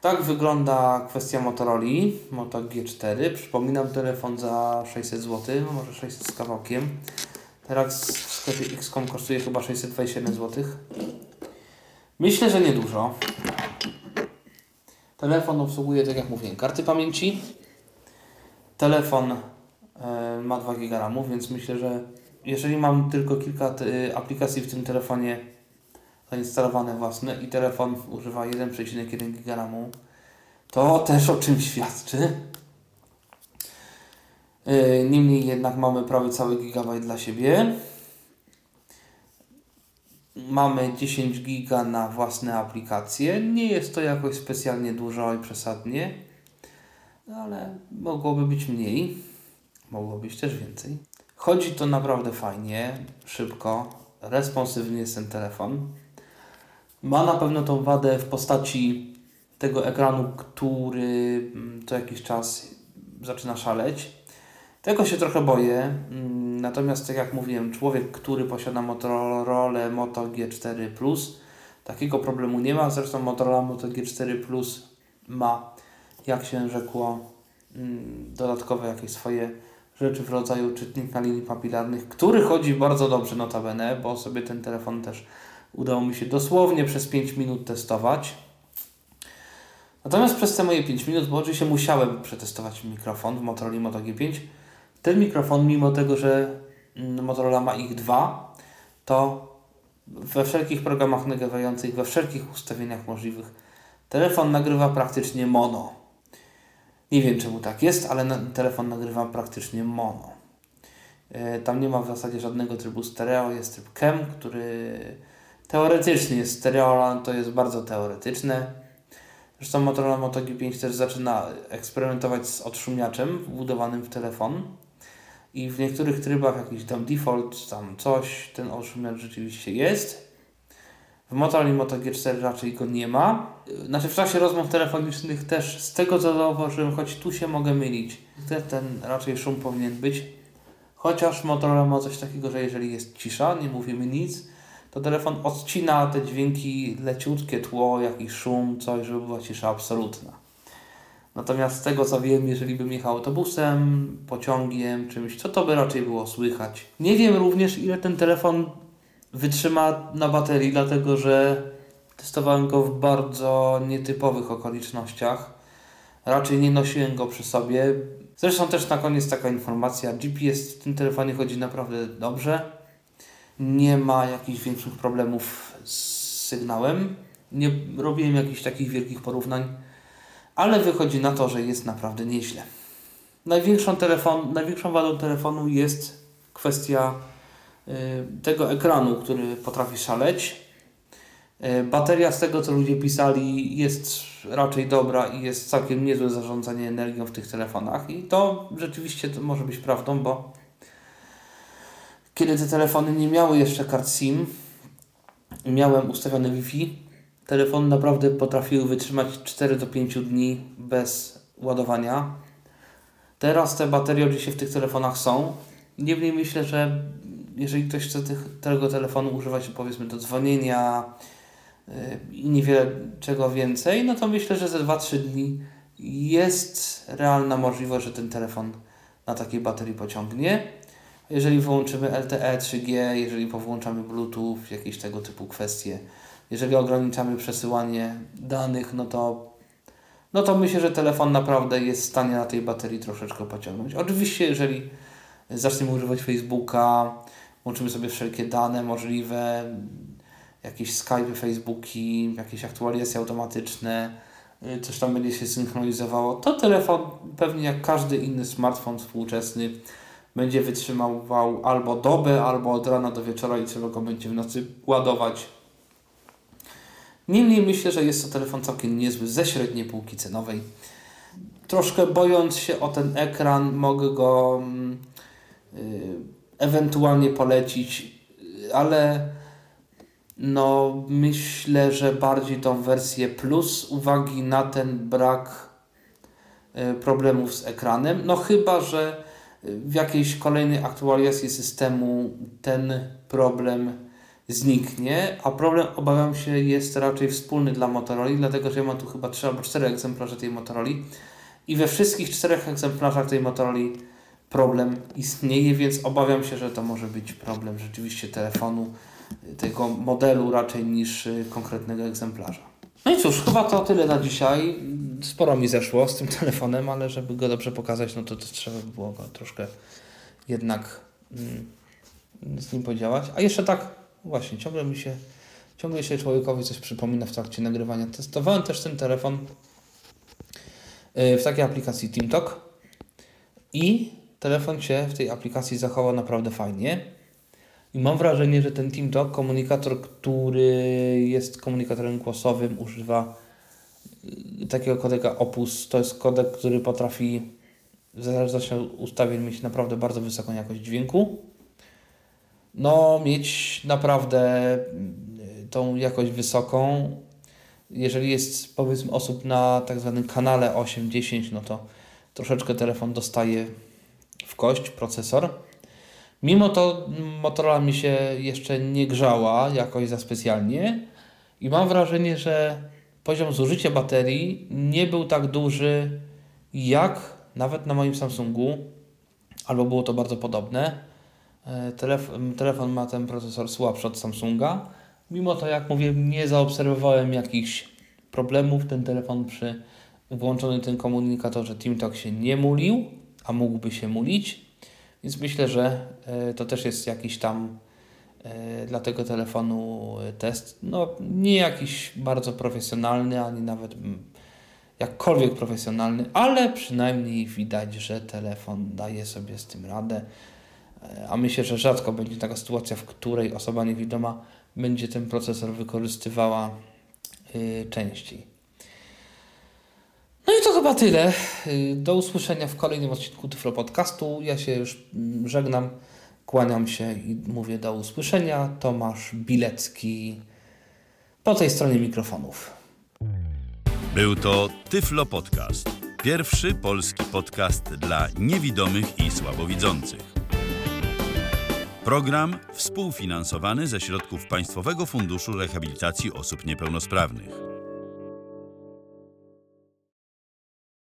Tak wygląda kwestia Motorola Moto G4. Przypominam, telefon za 600 zł, może 600 z kawałkiem. Teraz w sklepie XCOM kosztuje chyba 627 zł. Myślę, że niedużo. Telefon obsługuje, tak jak mówiłem, karty pamięci. Telefon ma 2 GB RAM, więc myślę, że jeżeli mam tylko kilka y, aplikacji w tym telefonie zainstalowane własne i telefon używa 1,1 GB RAMu, to też o czym świadczy. Y, Niemniej jednak mamy prawie cały gigabajt dla siebie. Mamy 10 giga na własne aplikacje. Nie jest to jakoś specjalnie dużo i przesadnie, ale mogłoby być mniej. Mogło być też więcej. Chodzi to naprawdę fajnie, szybko, responsywny jest ten telefon. Ma na pewno tą wadę w postaci tego ekranu, który mm, co jakiś czas zaczyna szaleć. Tego się trochę boję. Mm, Natomiast, tak jak mówiłem, człowiek, który posiada Motorola Moto G4 Plus, takiego problemu nie ma. Zresztą Motorola Moto G4 Plus ma, jak się rzekło, mm, dodatkowe jakieś swoje rzeczy w rodzaju czytnika linii papilarnych, który chodzi bardzo dobrze notabene, bo sobie ten telefon też udało mi się dosłownie przez 5 minut testować. Natomiast przez te moje 5 minut, bo oczywiście musiałem przetestować mikrofon w Motorola Moto G5, ten mikrofon, mimo tego, że mm, Motorola ma ich dwa, to we wszelkich programach nagrywających, we wszelkich ustawieniach możliwych, telefon nagrywa praktycznie mono. Nie wiem czemu tak jest, ale telefon nagrywa praktycznie mono. Yy, tam nie ma w zasadzie żadnego trybu stereo, jest tryb cam, który teoretycznie jest stereo, ale to jest bardzo teoretyczne. Zresztą Motorola Moto G5 też zaczyna eksperymentować z odszumiaczem wbudowanym w telefon. I w niektórych trybach jakiś tam default, tam coś, ten odszumiacz rzeczywiście jest. W Motorola Moto G4 raczej go nie ma. Znaczy w czasie rozmów telefonicznych też z tego co zauważyłem, choć tu się mogę mylić, ten, ten raczej szum powinien być. Chociaż Motorola ma coś takiego, że jeżeli jest cisza, nie mówimy nic, to telefon odcina te dźwięki leciutkie, tło, jakiś szum, coś, żeby była cisza absolutna. Natomiast z tego co wiem, jeżeli bym jechał autobusem, pociągiem, czymś, to to by raczej było słychać. Nie wiem również ile ten telefon wytrzyma na baterii, dlatego że testowałem go w bardzo nietypowych okolicznościach. Raczej nie nosiłem go przy sobie. Zresztą też na koniec taka informacja, GPS w tym telefonie chodzi naprawdę dobrze. Nie ma jakichś większych problemów z sygnałem. Nie robiłem jakichś takich wielkich porównań, ale wychodzi na to, że jest naprawdę nieźle. Największą, telefon, największą wadą telefonu jest kwestia tego ekranu, który potrafi szaleć. Y, bateria, z tego co ludzie pisali, jest raczej dobra i jest całkiem niezłe zarządzanie energią w tych telefonach. I to rzeczywiście to może być prawdą, bo kiedy te telefony nie miały jeszcze kart SIM, miałem ustawione Wi-Fi, telefony naprawdę potrafiły wytrzymać 4 do 5 dni bez ładowania. Teraz te baterie oczywiście w tych telefonach są. Niemniej myślę, że jeżeli ktoś chce tych, tego telefonu używać powiedzmy do dzwonienia yy, i niewiele czego więcej, no to myślę, że za 2-3 dni jest realna możliwość, że ten telefon na takiej baterii pociągnie. Jeżeli wyłączymy LTE, 3G, jeżeli powłączamy Bluetooth, jakieś tego typu kwestie, jeżeli ograniczamy przesyłanie danych, no to, no to myślę, że telefon naprawdę jest w stanie na tej baterii troszeczkę pociągnąć. Oczywiście, jeżeli zaczniemy używać Facebooka, łączymy sobie wszelkie dane możliwe, jakieś Skype, Facebooki, jakieś aktualizacje automatyczne, y, coś tam będzie się synchronizowało, to telefon pewnie jak każdy inny smartfon współczesny będzie wytrzymywał albo dobę, albo od rana do wieczora i trzeba go będzie w nocy ładować. Niemniej myślę, że jest to telefon całkiem niezły ze średniej półki cenowej. Troszkę bojąc się o ten ekran, mogę go yy, ewentualnie polecić, ale no myślę, że bardziej tą wersję plus uwagi na ten brak yy, problemów z ekranem. No chyba, że w jakiejś kolejnej aktualizacji systemu ten problem zniknie, a problem obawiam się jest raczej wspólny dla Motorola, dlatego że ja mam tu chyba 3 albo 4 egzemplarze tej Motorola i we wszystkich czterech egzemplarzach tej Motorola problem istnieje, więc obawiam się, że to może być problem rzeczywiście telefonu, tego modelu raczej niż konkretnego egzemplarza. No i cóż, chyba to tyle na dzisiaj. Sporo mi zeszło z tym [LAUGHS] telefonem, ale żeby go dobrze pokazać, no to, to trzeba by było go troszkę jednak mm, z nim podziałać. A jeszcze tak, właśnie, ciągle mi się, ciągle się człowiekowi coś przypomina w trakcie nagrywania. Testowałem też ten telefon w takiej aplikacji TeamTalk i telefon się w tej aplikacji zachował naprawdę fajnie. I mam wrażenie, że ten TeamTalk, komunikator, który jest komunikatorem głosowym, używa takiego kodeka Opus. To jest kodek, który potrafi w zależności od ustawień mieć naprawdę bardzo wysoką jakość dźwięku. No, mieć naprawdę tą jakość wysoką. Jeżeli jest powiedzmy osób na tak zwanym kanale 8-10, no to troszeczkę telefon dostaje w kość procesor. Mimo to Motorola mi się jeszcze nie grzała jakoś za specjalnie i mam wrażenie, że poziom zużycia baterii nie był tak duży jak nawet na moim Samsungu, albo było to bardzo podobne. Telefon, telefon ma ten procesor słabszy od Samsunga. Mimo to, jak mówię, nie zaobserwowałem jakichś problemów. Ten telefon przy włączonym tym komunikatorze TeamTalk się nie mulił, a mógłby się mulić. Więc myślę, że to też jest jakiś tam dla tego telefonu test. No, nie jakiś bardzo profesjonalny, ani nawet jakkolwiek profesjonalny, ale przynajmniej widać, że telefon daje sobie z tym radę. A myślę, że rzadko będzie taka sytuacja, w której osoba niewidoma będzie ten procesor wykorzystywała częściej. No i to chyba tyle. Do usłyszenia w kolejnym odcinku Tyflo Podcastu. Ja się już żegnam, kłaniam się i mówię do usłyszenia. Tomasz Bilecki po tej stronie mikrofonów. Był to Tyflo Podcast. Pierwszy polski podcast dla niewidomych i słabowidzących. Program współfinansowany ze środków Państwowego Funduszu Rehabilitacji Osób Niepełnosprawnych.